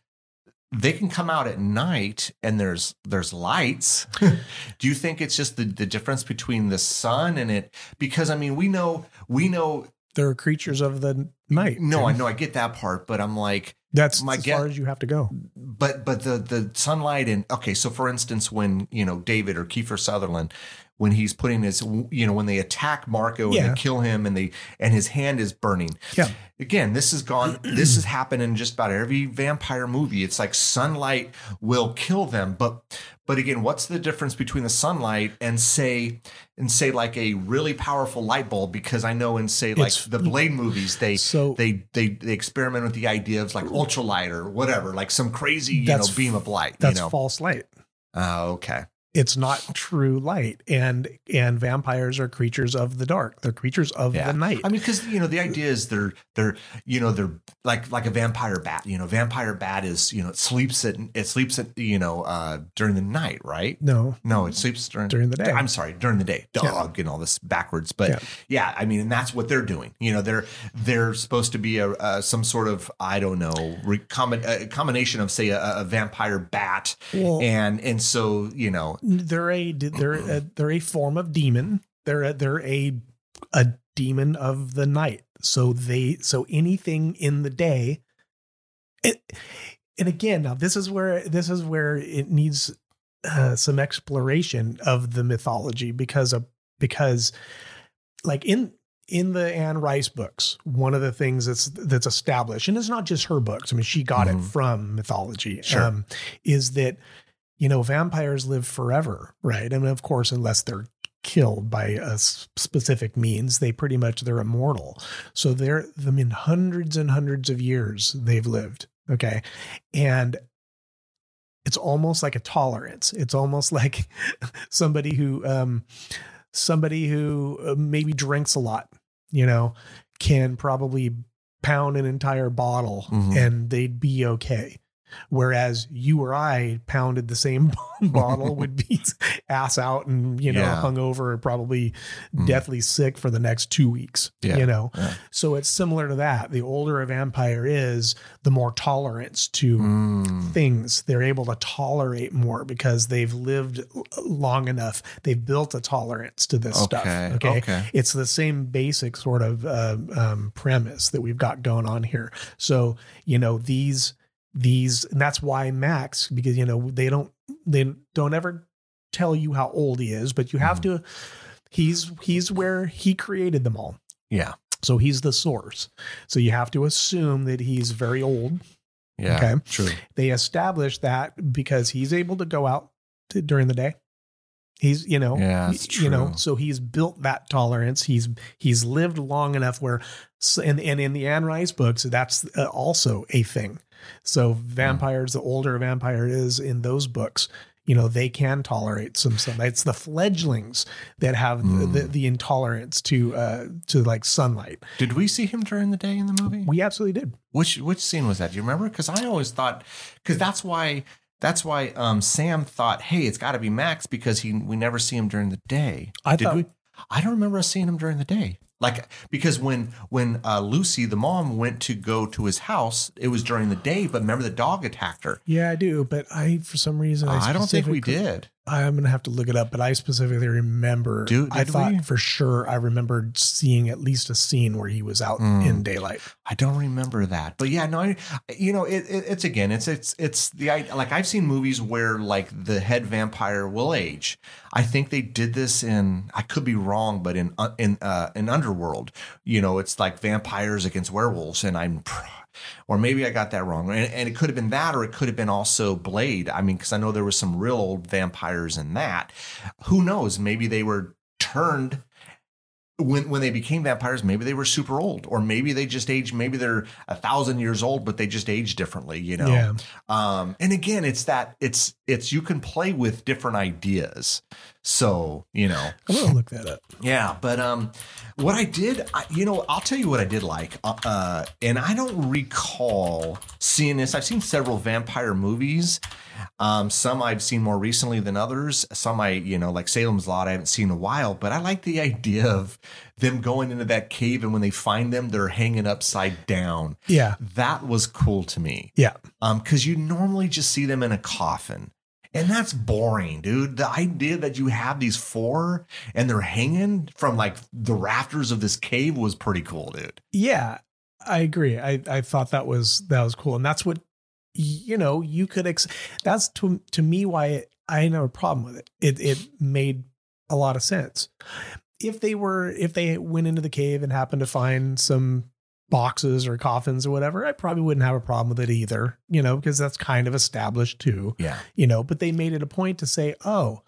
they can come out at night and there's there's lights. do you think it's just the, the difference between the sun and it because I mean we know we know There are creatures of the night. no I know I get that part but I'm like That's my as guess- far as you have to go. but but the the sunlight and okay so for instance when you know david or kiefer sutherland when he's putting his you know when they attack marco and they kill him and they and his hand is burning Yeah. again this has gone this has happened in just about every vampire movie it's like sunlight will kill them but but again what's the difference between the sunlight and say and say like a really powerful light bulb because i know in say like the blade movies they So they they they experiment with the idea of like ultralight or whatever, like some crazy you know beam of light. that's you know, false light. oh okay, It's not true light, and and vampires are creatures of the dark. They're creatures of Yeah. the night. I mean, because you know the idea is they're they're you know they're like like a vampire bat. You know, vampire bat is you know it sleeps at it sleeps at you know uh during the night, right? no, No, it sleeps during during the day. I'm sorry, during the day. Dog and all this backwards, but Yeah. yeah. I mean, and that's what they're doing. You know, they're they're supposed to be a uh, some sort of I don't know recombi- a combination of say a, a vampire bat well, and and so you know they're a they're a, they're a form of demon. They're a, they're a a demon of the night. So they so anything in the day. It, and again, now this is where this is where it needs uh, some exploration of the mythology because of because like in in the Anne Rice books, one of the things that's that's established, and it's not just her books. I mean, she got Mhm. it from mythology. Sure. is that you know vampires live forever, right? I mean, of course, unless they're killed by a specific means, they pretty much they're immortal. So they're them in hundreds and hundreds of years they've lived. Okay, and it's almost like a tolerance. It's almost like somebody who um somebody who uh, maybe drinks a lot, you know, can probably pound an entire bottle Mhm. and they'd be okay. Whereas you or I pounded the same bottle, would be ass out and you know Yeah. hungover, or probably Mm. deathly sick for the next two weeks. Yeah. You know, Yeah. so it's similar to that. The older a vampire is, the more tolerance to Mm. things they're able to tolerate more because they've lived long enough. They've built a tolerance to this stuff. Okay, Okay. okay. It's the same basic sort of uh, um, premise that we've got going on here. So, you know, these, these, and that's why Max, because, you know, they don't, they don't ever tell you how old he is, but you have Mm-hmm. to, he's, he's where he created them all. Yeah. So he's the source. So you have to assume that he's very old. Yeah. Okay. True. They establish that because he's able to go out to, during the day. He's, you know, Yeah, you know, so he's built that tolerance. He's he's lived long enough where, and and in the Anne Rice books, that's uh, also a thing. So vampires, the older a vampire is in those books, you know, they can tolerate some sun. It's the fledglings that have the, Mm. the, the intolerance to uh to like sunlight. Did we see him during the day in the movie? We absolutely did. Which which scene was that? Do you remember? Because I always thought because that's why that's why um, Sam thought, hey, it's got to be Max because he we never see him during the day. I Did thought- we? I don't remember us seeing him during the day. Like because when when uh, Lucy the mom went to go to his house, it was during the day. But remember the dog attacked her. Yeah, I do, but I for some reason I, I don't think we did. I'm gonna have to look it up, but I specifically remember. Do- I thought we? for sure I remembered seeing at least a scene where he was out Mm. in daylight. I don't remember that, but yeah, no, I, you know, it, it, it's again, it's it's it's the I like I've seen movies where like the head vampire will age. I think they did this in I could be wrong, but in uh, in uh, in Underworld, you know, it's like vampires against werewolves, and I'm. Or maybe I got that wrong, and, and it could have been that, or it could have been also Blade. I mean, because I know there was some real old vampires in that. Who knows? Maybe they were turned when when they became vampires, maybe they were super old, or maybe they just aged. Maybe they're a thousand years old, but they just age differently. You know. Yeah. Um, and again, it's that it's it's you can play with different ideas. So you know, I'm gonna look that up. yeah. But um, what I did, I, you know, I'll tell you what I did like. Uh, uh, and I don't recall seeing this. I've seen several vampire movies. Um, some I've seen more recently than others. Some I, you know, like Salem's Lot, I haven't seen in a while. But I like the idea of them going into that cave, and when they find them, they're hanging upside down. Yeah, That was cool to me. yeah, Um, because you normally just see them in a coffin. And that's boring, dude. The idea that you have these four and they're hanging from like the rafters of this cave was pretty cool, dude. yeah. I agree. I I thought that was that was cool, and that's what you know you could. Ex- that's to to me why it, I didn't have a problem with it. It it made a lot of sense. If they were if they went into the cave and happened to find some boxes or coffins or whatever, I probably wouldn't have a problem with it either, you know, because that's kind of established too, Yeah. you know, but they made it a point to say, oh,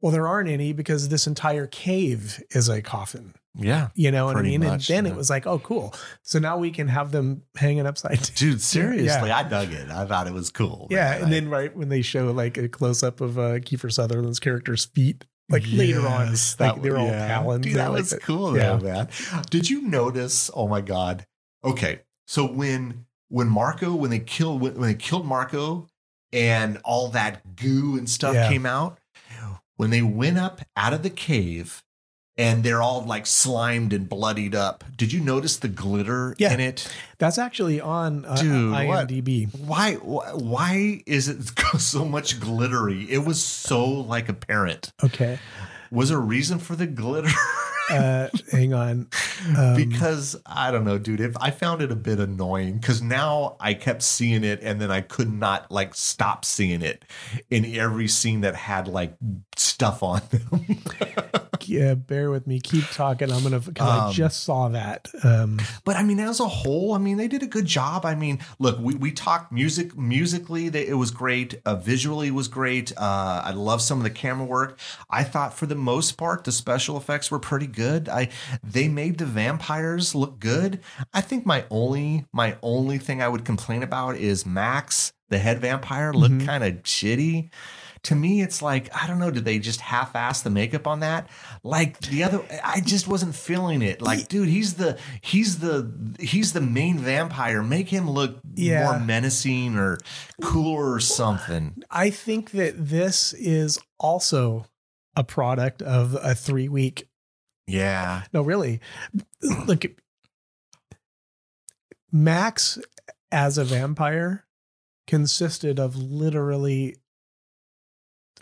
well, there aren't any because this entire cave is a coffin, Yeah. you know what I mean? much, and then yeah. it was like, oh, cool. So now we can have them hanging upside down. Dude, seriously, Yeah. I dug it. I thought it was cool. Yeah. man. And then right when they show like a close up of uh, Kiefer Sutherland's character's feet, like later on, like that they're all yeah. talons. Dude, that was cool, yeah. though, man. Did you notice? Oh my god. Okay, so when when Marco when they killed when, when they killed Marco and all that goo and stuff Yeah. came out, when they went up out of the cave and they're all like slimed and bloodied up. Did you notice the glitter Yeah. in it? That's actually on uh, Dude, what? IMDb. Why why is it so much glittery? It was so like apparent. Okay. Was there a reason for the glitter? Uh, hang on. Um, because I don't know, dude. If I found it a bit annoying, because now I kept seeing it, and then I could not like stop seeing it in every scene that had like stuff on them. yeah, bear with me. Keep talking. I'm gonna because I Um, just saw that. Um, but I mean, as a whole, I mean, they did a good job. I mean, look, we we talked music musically, they, it was great. Uh, visually, was great. Uh, I love some of the camera work. I thought for the most part, the special effects were pretty good. I they made the vampires look good. I think my only my only thing I would complain about is Max, the head vampire, looked Mhm. kind of shitty to me, it's like I don't know. Did they just half-ass the makeup on that? Like the other, I just wasn't feeling it. Like, dude, he's the he's the he's the main vampire. Make him look Yeah. more menacing or cooler or something. I think that this is also a product of a three week. Yeah, No, really. Look, Max as a vampire consisted of literally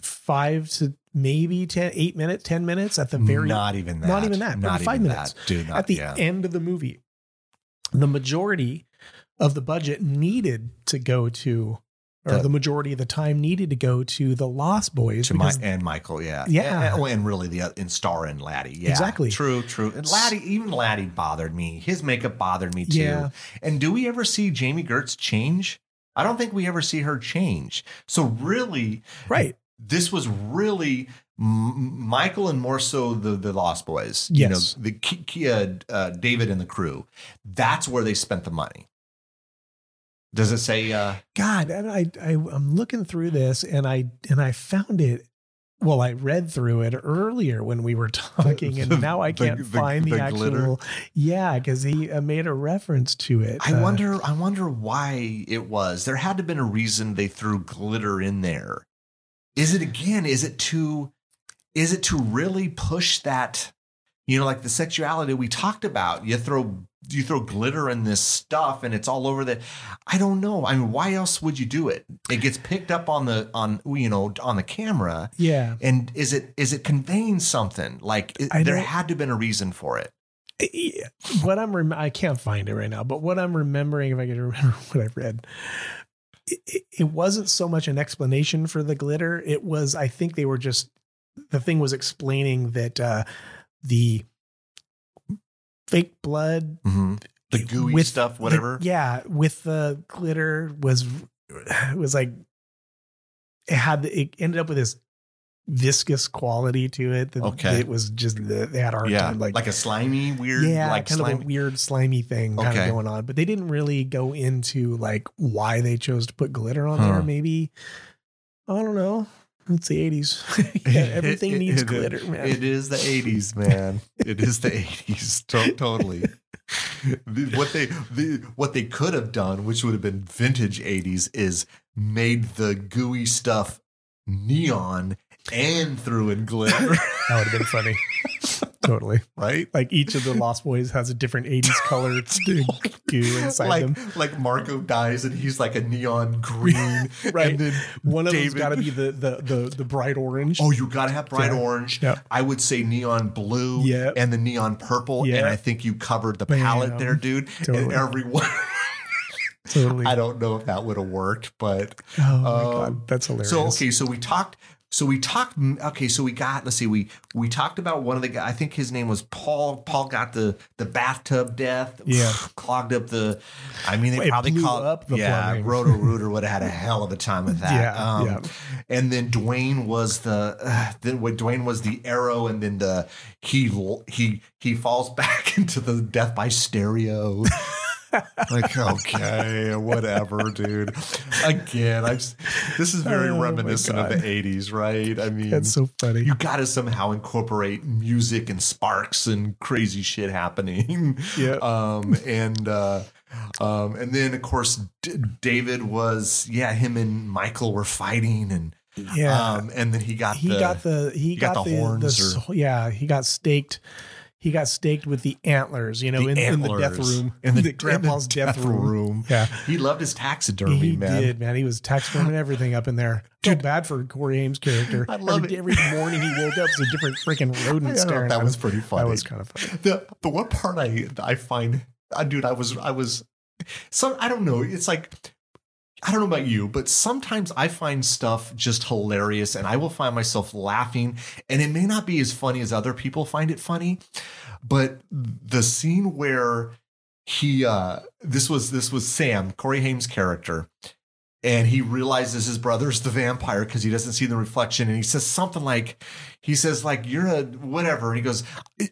five to maybe 10, eight minutes, 10 minutes at the very not even that. not even that, Not maybe five even minutes. that, dude. Not, at the yeah. end of the movie. The majority of the budget needed to go to, or The- the, majority of the time needed to go to the Lost Boys. to my, and Michael, yeah, Yeah. and, oh, and really the oth- and Star and Laddie, yeah, Exactly. true, true. And Laddie, even Laddie bothered me. His makeup bothered me too. Yeah. And do we ever see Jami Gertz change? I don't think we ever see her change. So really, right. This was really Michael and more so the the Lost Boys. Yes. You know, the uh, uh, David and the crew. That's where they spent the money. Does it say? Uh, God, and I, I I'm looking through this and I and I found it. Well, I read through it earlier when we were talking, and now I can't the- find the, the actual. glitter? Yeah, because he uh, made a reference to it. I Uh, wonder. I wonder why it was. There had to have been a reason they threw glitter in there. Is it again? Is it to? Is it to really push that? You know, like the sexuality we talked about. You throw you throw glitter in this stuff, and it's all over the. I don't know. I mean, why else would you do it? It gets picked up on the on you know on the camera. Yeah, And is it is it conveying something? Like it- there had to have been a reason for it. What I'm rem- I can't find it right now, but what I'm remembering, if I could remember what I read, it, it wasn't so much an explanation for the glitter. It was, I think they were just the thing was explaining that uh, the fake blood Mm-hmm. The gooey with stuff, the- whatever. yeah, with the glitter was was like it had it ended up with this viscous quality to it. That Okay. it was just they had a hard yeah, time like, like a slimy, weird, yeah, like kind slimy. of a weird slimy thing kind Okay. of going on. But they didn't really go into like why they chose to put glitter on Huh. there. Maybe I don't know. It's the eighties. yeah, everything It- needs it- glitter, man. It is the '80s, man. it is the '80s, to- totally. What they the, what they could have done, which would have been vintage '80s, is made the gooey stuff neon and threw in glitter, that would have been funny. totally. right? Like each of the Lost Boys has a different eighties color to goo inside like them. like Marco dies and he's like a neon green, Right. And then One of them's David- got to be the, the the the bright orange. Oh, you gotta have bright Yeah. orange. Yeah. I would say neon blue Yeah. and the neon purple. Yeah. And I think you covered the Bam. palette there, dude. And Totally. everyone totally. I don't know if that would have worked, but oh my um, god, that's hilarious. so okay, so we talked so we talked okay, so we got let's see, we we talked about one of the guys I think his name was Paul. Paul got the the bathtub death. Yeah. Clogged up the I mean they probably called up the yeah. Roto Rooter would have had a hell of a time with that. Yeah, um, yeah. and then Dwayne was the uh, then what Dwayne was the arrow, and then the he he he falls back into the death by stereo. Like okay, whatever, dude. Again, I've this is very Oh, reminiscent of the '80s, right? I mean, that's so funny. you got to somehow incorporate music and sparks and crazy shit happening. Yeah. Um, and uh, um, and then of course D- David was yeah, him and Michael were fighting and yeah. um, and then he got he the, got the he, got got, the horns the s- yeah he got staked he got staked with the antlers you know the in, in the death room in the, grandpa's in the death, room. yeah He loved his taxidermy, he man. did man he was taxiderming everything up in there Feel bad for Corey Haim's character I love every, it. every morning he woke up was a different freaking rodent staring that at was him. pretty funny. that was kind of funny the the one part I I find, uh, dude, I was I was, so I don't know. It's like I don't know about you, but sometimes I find stuff just hilarious, and I will find myself laughing, and it may not be as funny as other people find it funny, but the scene where he uh this was this was Sam Corey Haim's character. and he realizes his brother's the vampire because he doesn't see the reflection and he says something like he says like you're a whatever and he goes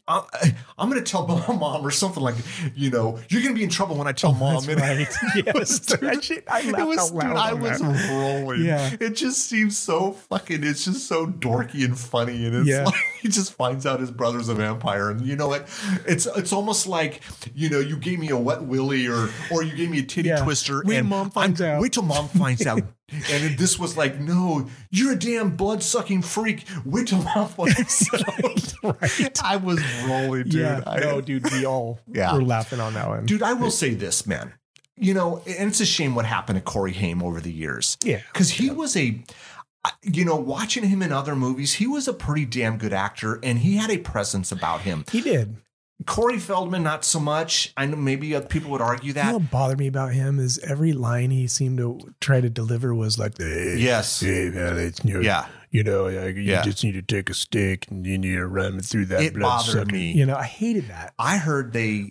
I, am gonna tell my mom or something like you know you're gonna be in trouble when i tell mom That's and right. it was, Yes, shit- I it was, dude, I was that. rolling Yeah. it just seems so fucking it's just so dorky and funny and it's Yeah. like he just finds out his brother's a vampire and you know what it's it's almost like you know you gave me a wet willy or or you gave me a titty Yeah. twister Wait and mom finds I'm- out. wait till mom finds out and this was like no you're a damn blood sucking freak wait till finds right. i was rolling dude yeah. I, no, dude, we all Yeah. were laughing on that one. dude i will say this man you know and it's a shame what happened to corey haim over the years Yeah. because he was a, you know watching him in other movies he was a pretty damn good actor and he had a presence about him He did. Corey feldman not so much i know maybe other people would argue You that know what bothered me about him is every line he seemed to try to deliver was like, hey, yes hey, man, it's, you know, yeah you know, like, you Yeah. just need to take a stick and you need to run it through that It bothered sucker. me. You know, I hated that. i heard they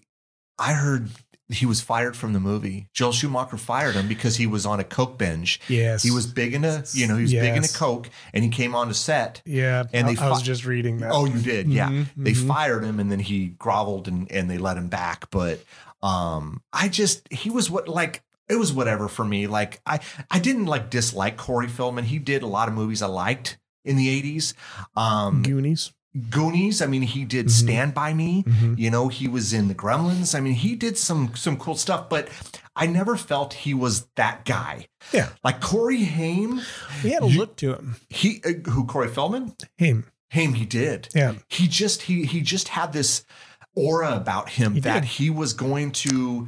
i heard he was fired from the movie joel schumacher fired him because he was on a coke binge Yes. he was big into you know he was big into Yes. coke and he came on to set Yeah. and I, they I was just reading that. Oh, you did, yeah. Mhm, They mhm. fired him, and then he groveled, and and they let him back. But um, I just he was what like it was whatever for me. Like I I didn't like dislike Corey Feldman. He did a lot of movies I liked in the eighties. Um, Goonies. Goonies. I mean, he did Mhm. Stand by Me. Mhm. You know, he was in the Gremlins. I mean, he did some some cool stuff, but I never felt he was that guy. Yeah. Like Corey Haim, He had a You- look to him. he uh, who Corey Feldman? Haim. Haim, he did Yeah. he just he he just had this aura about him He that did. he was going to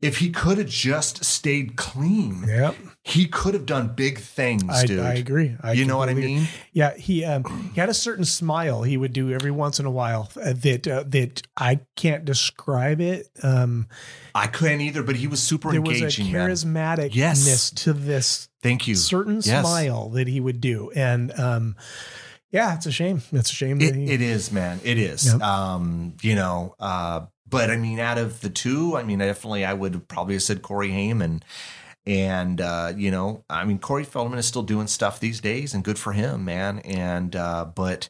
if he could have just stayed clean Yep. He could have done big things I, dude I agree. I you know what i mean Yeah, he um, he had a certain smile he would do every once in a while uh, that uh, that I can't describe it. Um, i couldn't either but he was super there was a engaging man. charismaticness Yes. to this thank you certain Yes. smile that he would do, and um, yeah, it's a shame. It's a shame that it, he. it is man it is Yep. um you know uh but i mean out of the two i mean definitely i would probably have said corey haim and and uh you know i mean corey feldman is still doing stuff these days and good for him man and uh but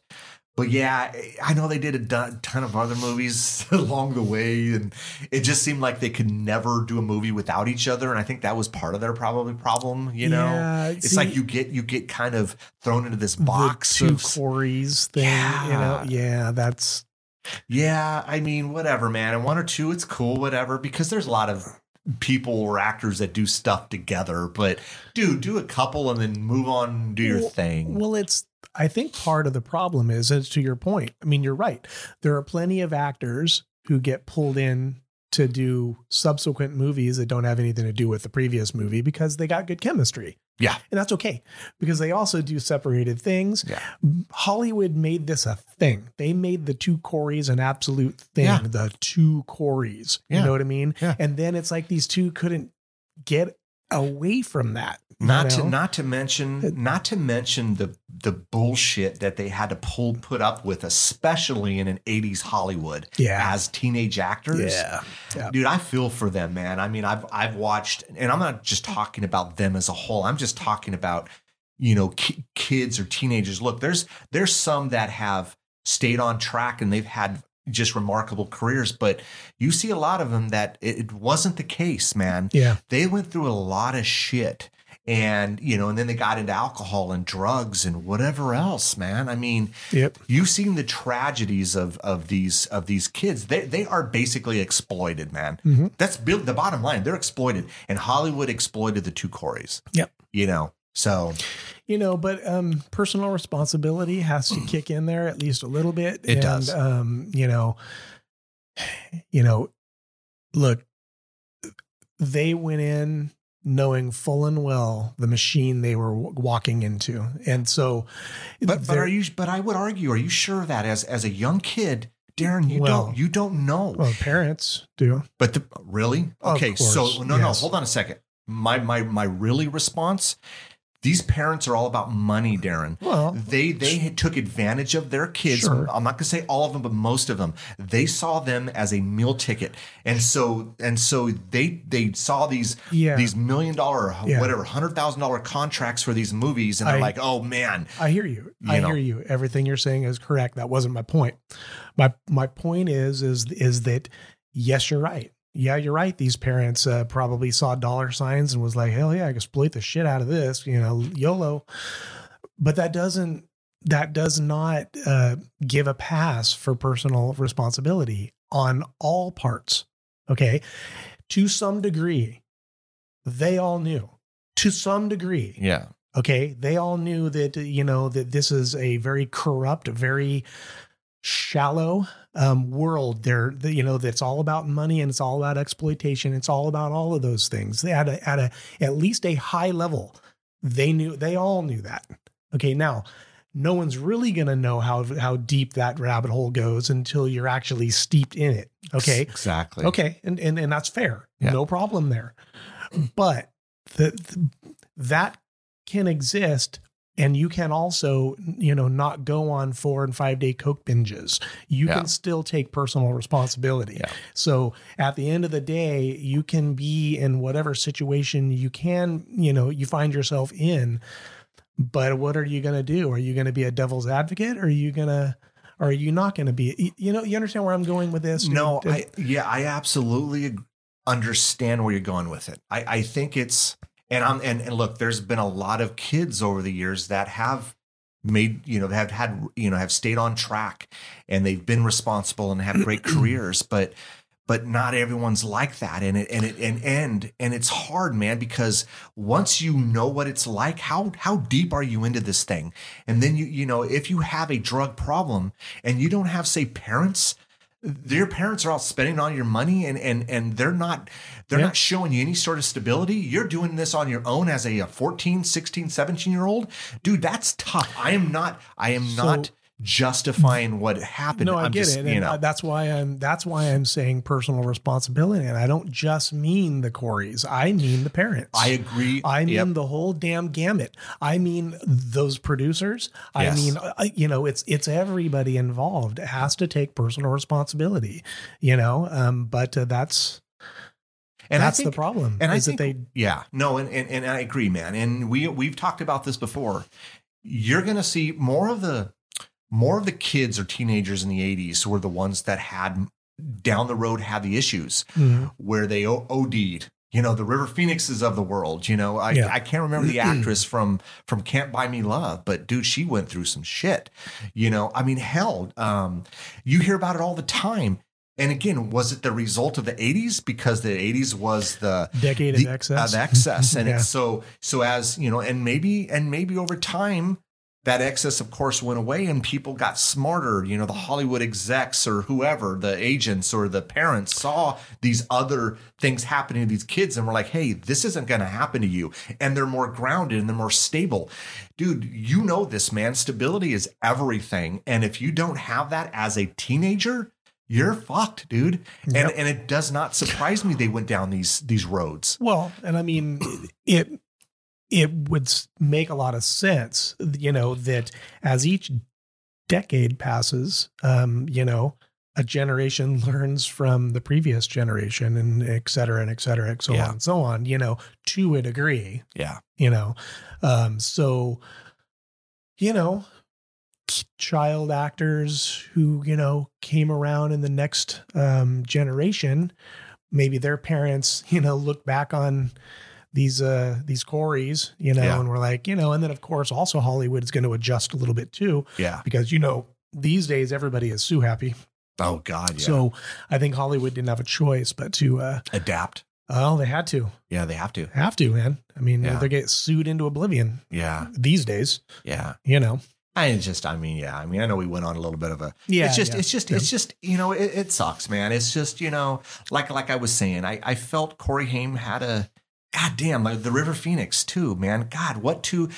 but yeah, I know they did a ton of other movies along the way, and it just seemed like they could never do a movie without each other. And I think that was part of their probably problem. You know, Yeah, it's see, like you get you get kind of thrown into this box two of Corys thing. You know, Yeah. yeah, that's Yeah, I mean, whatever, man. And one or two, it's cool, whatever, because there's a lot of people or actors that do stuff together. But dude, do a couple and then move on, do your Well- thing. Well, it's I think part of the problem is, as to your point. I mean, you're right. There are plenty of actors who get pulled in to do subsequent movies that don't have anything to do with the previous movie because they got good chemistry. Yeah. And that's okay because they also do separated things. Yeah. Hollywood made this a thing. They made the two Corys an absolute thing. Yeah. The two Corys. Yeah. You know what I mean? Yeah. And then it's like these two couldn't get away from that. not to not to mention not to mention the the bullshit that they had to pull put up with, especially in an 80s Hollywood Yeah. as teenage actors. Yeah. Yeah. Dude, I feel for them, man. I mean, I've I've watched, and I'm not just talking about them as a whole. I'm just talking about, you know, ki- kids or teenagers. Look, there's there's some that have stayed on track and they've had just remarkable careers, but you see a lot of them that it, wasn't the case, man. Yeah. They went through a lot of shit. And you know, and then they got into alcohol and drugs and whatever else, man. I mean, Yep. you've seen the tragedies of of these of these kids. They they are basically exploited, man. Mhm. That's built the bottom line. They're exploited, and Hollywood exploited the two Corys. Yep. You know, so You know, but um, personal responsibility has to kick in there at least a little bit. It and, does. Um, you know, you know, look, they went in knowing full and well the machine they were w- walking into, and so. but but are you? But I would argue, are you sure of that as as a young kid, Darren? You Well- don't you don't know. Well, parents do. But the really okay. so no no hold on a second. My my my really response. These parents are all about money, Darren. Well, they they took advantage of their kids. Sure. I'm not gonna say all of them, but most of them. They saw them as a meal ticket, and so and so they they saw these Yeah. these million dollar Yeah. whatever hundred thousand dollar contracts for these movies, and they're I- like, oh man, I hear you. You I know. hear you. Everything you're saying is correct. That wasn't my point. My my point is is is that yes, you're right. Yeah, you're right. These parents uh, probably saw dollar signs and was like, hell yeah, I can exploit the shit out of this. You know, YOLO. But that doesn't that does not uh, give a pass for personal responsibility on all parts. Okay, to some degree, they all knew. To some degree, yeah, okay they all knew that you know that this is a very corrupt very shallow um, world there that, you know that's all about money and it's all about exploitation it's all about all of those things at a at a at least a high level they knew they all knew that okay now no one's really going to know how how deep that rabbit hole goes until you're actually steeped in it okay exactly. Okay, and and and that's fair. Yeah. No problem there. But the, the that can exist and you can also, you know, not go on 4 and 5 day coke binges. You Yeah. can still take personal responsibility. Yeah. So at the end of the day, you can be in whatever situation you can, you know, you find yourself in. But what are you going to do? Are you going to be a devil's advocate or are you going to are you not going to be you know you understand where i'm going with this No, dude? Uh, I yeah, I absolutely understand where you're going with it. I, I think it's and I'm and, and look, there's been a lot of kids over the years that have made you know have had you know have stayed on track and they've been responsible and have great careers, but but not everyone's like that. And it and it and and and it's hard man because once you know what it's like how how deep are you into this thing? And then you you know if you have a drug problem and you don't have say parents your parents are all spending all your money and and and they're not they're Yeah. not showing you any sort of stability. You're doing this on your own as a, a 14 16 17 year old? Dude that's tough. I am not i am So- not justifying what happened No, I I'm get just, it, you and know that's why I'm that's why I'm saying personal responsibility, and I don't just mean the Corys. I mean the parents. i agree I mean Yep. the whole damn gamut. I mean those producers. I Yes. mean, uh, you know, it's it's everybody involved has to take personal responsibility. You know, um, but uh, that's and that's think, the problem. and I think that they Yeah, no, and, and and I agree, man. And we we've talked about this before. You're gonna see more of the more of the kids or teenagers in the '80s were the ones that had down the road had the issues Mhm. where they OD'd. You know, the River Phoenixes of the world. You know, I, Yeah. I can't remember the actress from from Can't Buy Me Love, but dude, she went through some shit. You know, I mean, hell, um, you hear about it all the time. And again, was it the result of the '80s because the '80s was the decade the, of excess. of excess and Yeah. it's so so as you know and maybe and maybe over time that excess of course went away and people got smarter. You know the hollywood execs or whoever the agents or the parents saw these other things happening to these kids and were like hey this isn't going to happen to you. And they're more grounded and they're more stable. Dude you know this man. Stability is everything. And if you don't have that as a teenager you're fucked dude. And Yep. and it does not surprise me they went down these these roads. Well, and I mean, it it would make a lot of sense, you know, that as each decade passes, um, you know, a generation learns from the previous generation, and et cetera, and et cetera, and so Yeah. on and so on. You know, to a degree, yeah you know, um, so you know. Child actors who you know came around in the next um, generation, maybe their parents, you know, look back on these uh these Corys, you know, Yeah. and we're like, you know, and then of course also Hollywood is going to adjust a little bit too, yeah because you know these days everybody is sue happy. oh god yeah So I think Hollywood didn't have a choice but to uh adapt oh they had to. yeah they have to Have to, man. I mean, Yeah. they get sued into oblivion yeah these days, yeah you know. I just, I mean, yeah, I mean, I know we went on a little bit of a, Yeah. it's just, yeah, it's just, yeah. it's just, you know, it, it sucks, man. It's just, you know, like, like I was saying, I, I felt Corey Haim had a, god damn, like the River Phoenix too, man. God, what to,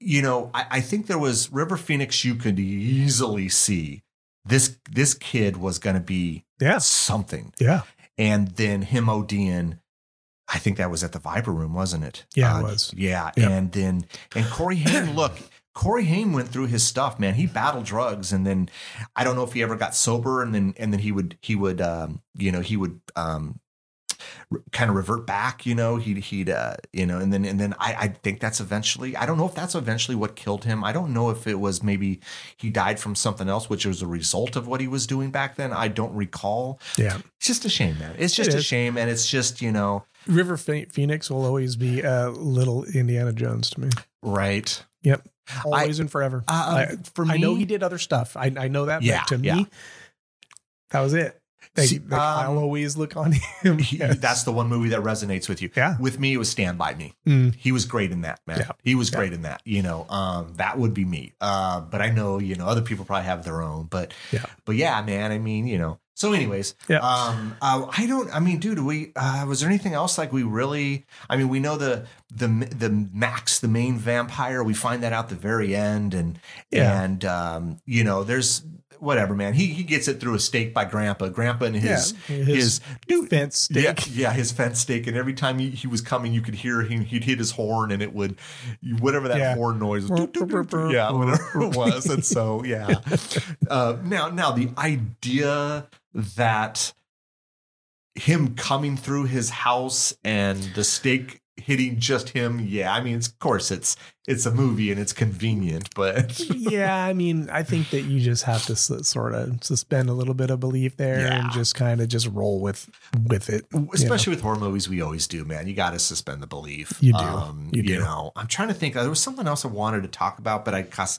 you know, I, I think there was River Phoenix. You could easily see this, this kid was going to be yeah. something, Yeah. and then him ODing I think that was at the Viper Room, wasn't it? Yeah, it Uh, was. Yeah, Yep. and then and Corey Haim, look, Corey Haim went through his stuff, man. He battled drugs, and then I don't know if he ever got sober, and then and then he would he would um, you know he would um, kind of revert back, you know, he'd, he'd, uh, you know, and then, and then I, I think that's eventually, I don't know if that's eventually what killed him. I don't know if it was maybe he died from something else, which was a result of what he was doing back then. I don't recall. Yeah. It's just a shame, man. It's just It a shame. And it's just, you know, River Phoenix will always be a little Indiana Jones to me. right. Yep. Always and forever. Uh, I, for I know he did other stuff. I, I know that. Yeah, to yeah. me, that was it. They, See, they- I'll um, always look on him. He- Yes. That's the one movie that resonates with you. Yeah. With me, it was Stand By Me. Mm. He was great in that, man. Yeah. He was Yeah. great in that. You know, um, that would be me. Uh, but I know, you know, other people probably have their own. But Yeah. but yeah, man. I mean, you know. So, anyways, Yeah. um, uh, I don't. I mean, dude, we uh, was there anything else like we really? I mean, we know the the the Max, the main vampire. We find that out the very end, and Yeah. and um, you know, there's whatever, man. He he gets it through a stake by Grandpa. Grandpa and his Yeah, his, his dude, fence stick. yeah, yeah, his fence stake, and every time he, he was coming, you could hear him. He'd hit his horn, and it would, whatever that Yeah. horn noise, was, yeah, whatever it was. And so, yeah. Uh, now, now the idea that him coming through his house and the stake hitting just him, yeah. I mean, it's, of course, it's it's a movie and it's convenient, but yeah, I mean, I think that you just have to sort of suspend a little bit of belief there Yeah. and just kind of just roll with with it. you know? especially with horror movies, we always do, man. You got to suspend the belief. You do. Um, You do. know, I'm trying to think. There was something else I wanted to talk about, but I guess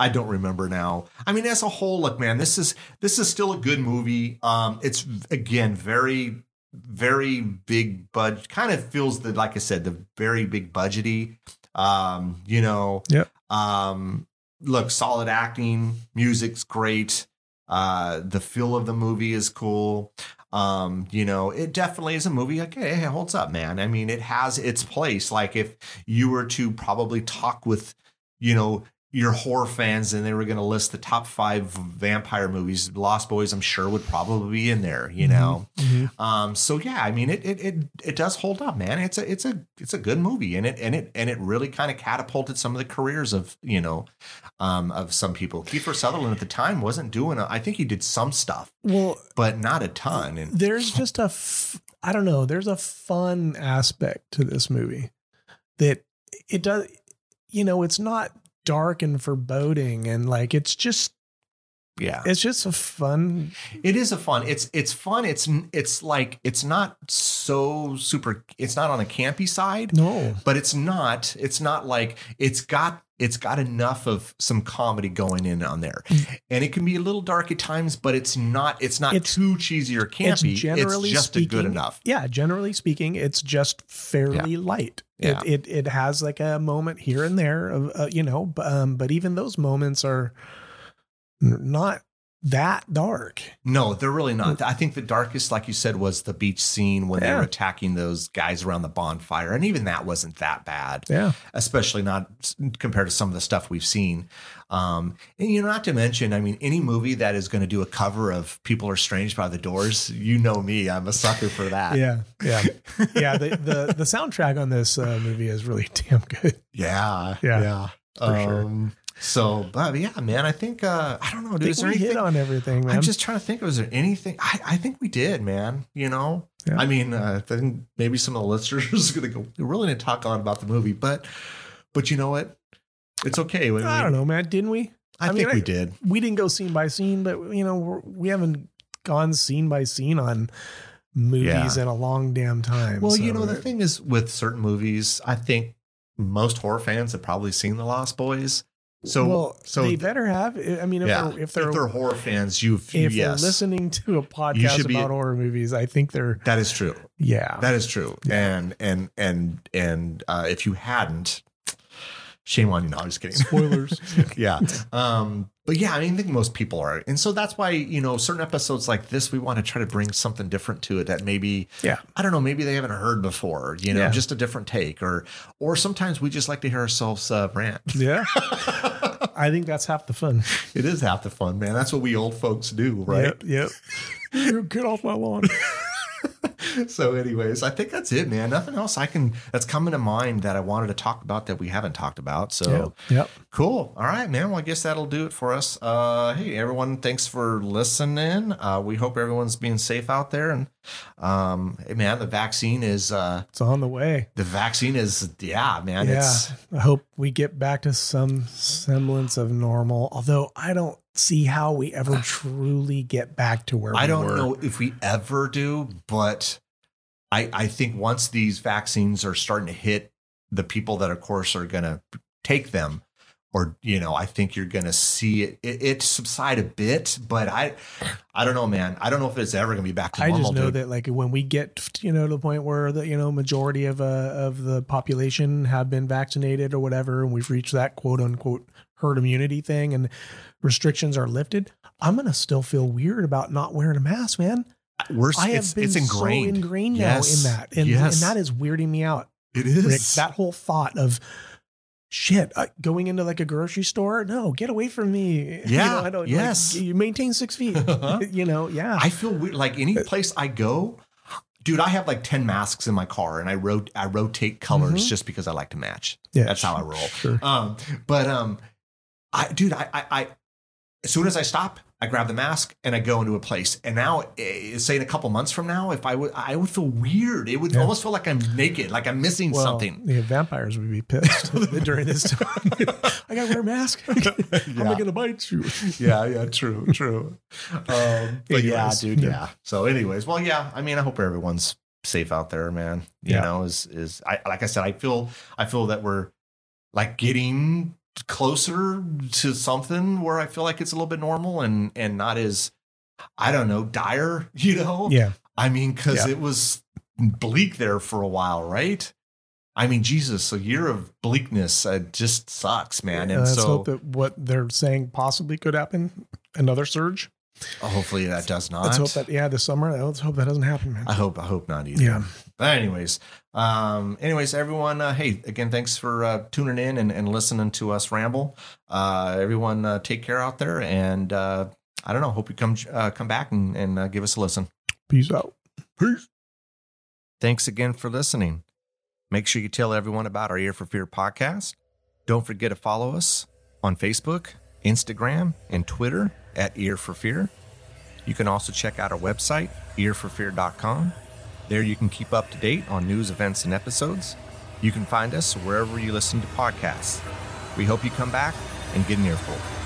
I don't remember now. I mean, as a whole, look, man, this is this is still a good movie. Um, it's again very very big budget. Kind of feels the like I said, the very big budgety. Um, you know. Yep. Um, look, solid acting, music's great. Uh, the feel of the movie is cool. Um, you know, it definitely is a movie. Okay, it holds up, man. I mean, it has its place. Like if you were to probably talk with, you know, your horror fans and they were going to list the top five vampire movies, Lost Boys, I'm sure would probably be in there. You know, Mhm. um, so yeah, I mean, it it it it does hold up, man. It's a it's a it's a good movie, and it and it and it really kind of catapulted some of the careers of you know, um, of some people. Kiefer Sutherland at the time wasn't doing. A, I think he did some stuff, Well, but not a ton. And there's just a f- I don't know, there's a fun aspect to this movie that it does you know, it's not dark and foreboding and like it's just yeah, it's just a fun it is a fun. It's it's fun. It's it's like it's not so super. It's not on the campy side. no. but it's not it's not like it's got it's got enough of some comedy going in on there. And it can be a little dark at times but it's not it's not It's- too cheesy or campy. it's, generally just a good enough. Yeah, generally speaking, it's just fairly light. Yeah. It, it it has like a moment here and there of uh, you know, um, but even those moments are not that dark. no they're really not i think the darkest like you said was the beach scene when they were attacking those guys around the bonfire and even that wasn't that bad Yeah, especially not compared to some of the stuff we've seen. Um, and you know, not to mention, I mean, any movie that is going to do a cover of "People Are Strange" by the Doors, you know me, I'm a sucker for that. yeah, yeah, yeah. The the the soundtrack on this uh, movie is really damn good. yeah, Yeah, yeah. for sure. So, but yeah, man, I think uh, I don't know. I Dude, think is there we hit on everything, man. I'm just trying to think. Was there anything? I, I think we did, man. You know, Yeah. I mean, uh, I think maybe some of the listeners are going to go. We really didn't talk a lot about the movie, but but you know what? It's okay. I don't know, man. Didn't we? I, I think mean, we I- did. We didn't go scene by scene, but you know, we're, we haven't gone scene by scene on movies Yeah. in a long damn time. Well, so- you know, the thing is with certain movies, I think most horror fans have probably seen The Lost Boys. So, well, so they better have. I mean, if yeah, they're if they're horror fans, you've if yes, they're listening to a podcast be- about horror movies, I think they're that is true. yeah. That is true. Yeah. And and and and uh, if you hadn't, shame on you. No, I'm just kidding. Spoilers. yeah. Um, but yeah, I mean, I think most people are. And so that's why, you know, certain episodes like this, we want to try to bring something different to it that maybe, Yeah. I don't know, maybe they haven't heard before, you know, Yeah. just a different take or, or sometimes we just like to hear ourselves uh, rant. yeah. I think that's half the fun. it is half the fun, man. That's what we old folks do, right? Yep. Yep. Get off my lawn. so, anyways, I think that's it, man. Nothing else I can that's coming to mind that I wanted to talk about that we haven't talked about. So, Yep. Yep. Cool. All right, man. Well, I guess that'll do it for us. Uh, hey, everyone, thanks for listening. Uh, we hope everyone's being safe out there. And um, hey, man, the vaccine is uh, It's on the way. the vaccine is yeah, man. yeah. It's I hope we get back to some semblance of normal. Although I don't see how we ever truly get back to where I we don't were. know if we ever do, but I I think once these vaccines are starting to hit the people that, of course, are going to take them. Or you know, I think you're going to see it, it, it subside a bit, but I, I don't know, man. I don't know if it's ever going to be back to normal I just know dude. that like when we get you know to the point where the you know majority of uh, of the population have been vaccinated or whatever, and we've reached that quote unquote herd immunity thing, and restrictions are lifted, I'm gonna still feel weird about not wearing a mask, man. We're, I have it's, been it's ingrained. so ingrained Yes. now in that, and, Yes. and that is weirding me out. It is. Rick, that whole thought of shit uh, going into like a grocery store no get away from me You Yeah, know, I don't, like, yes. you maintain six feet you know yeah I feel weird. Like any place I go, dude, I have like 10 masks in my car and I rot- I rotate colors Mhm. just because I like to match. yeah That's how I roll. sure Um, but um, I, dude, I, I, I, as soon as I stop, I grab the mask and I go into a place. And now, eh, say in a couple months from now, if I would, I would feel weird. It would Yeah. almost feel like I'm naked, like I'm missing well, something. the vampires would be pissed during this time i gotta wear a mask i'm not gonna bite you yeah, yeah, true, true. Um, but yeah, dude, yeah. yeah. So, anyways, well, yeah. I mean, I hope everyone's safe out there, man. You Yeah. know, is is I like I said, I feel I feel that we're like getting closer to something where I feel like it's a little bit normal and and not as I don't know dire. You know, yeah I mean, because Yeah. it was bleak there for a while, right? I mean, Jesus, a year of bleakness uh, just sucks, man. And let's so hope that what they're saying possibly could happen another surge hopefully that does not. let's hope that yeah this summer let's hope that doesn't happen man I hope I hope not either. yeah But anyways, um, anyways, everyone, uh, hey, again, thanks for uh, tuning in and, and listening to us ramble. Uh, everyone, uh, take care out there, and uh, I don't know. Hope you come uh, come back and, and uh, give us a listen. peace out Peace. Thanks again for listening. Make sure you tell everyone about our Ear for Fear podcast. Don't forget to follow us on Facebook, Instagram, and Twitter at Ear for Fear. You can also check out our website, earforfear.com. There you can keep up to date on news, events, and episodes. You can find us wherever you listen to podcasts. We hope you come back and get an earful.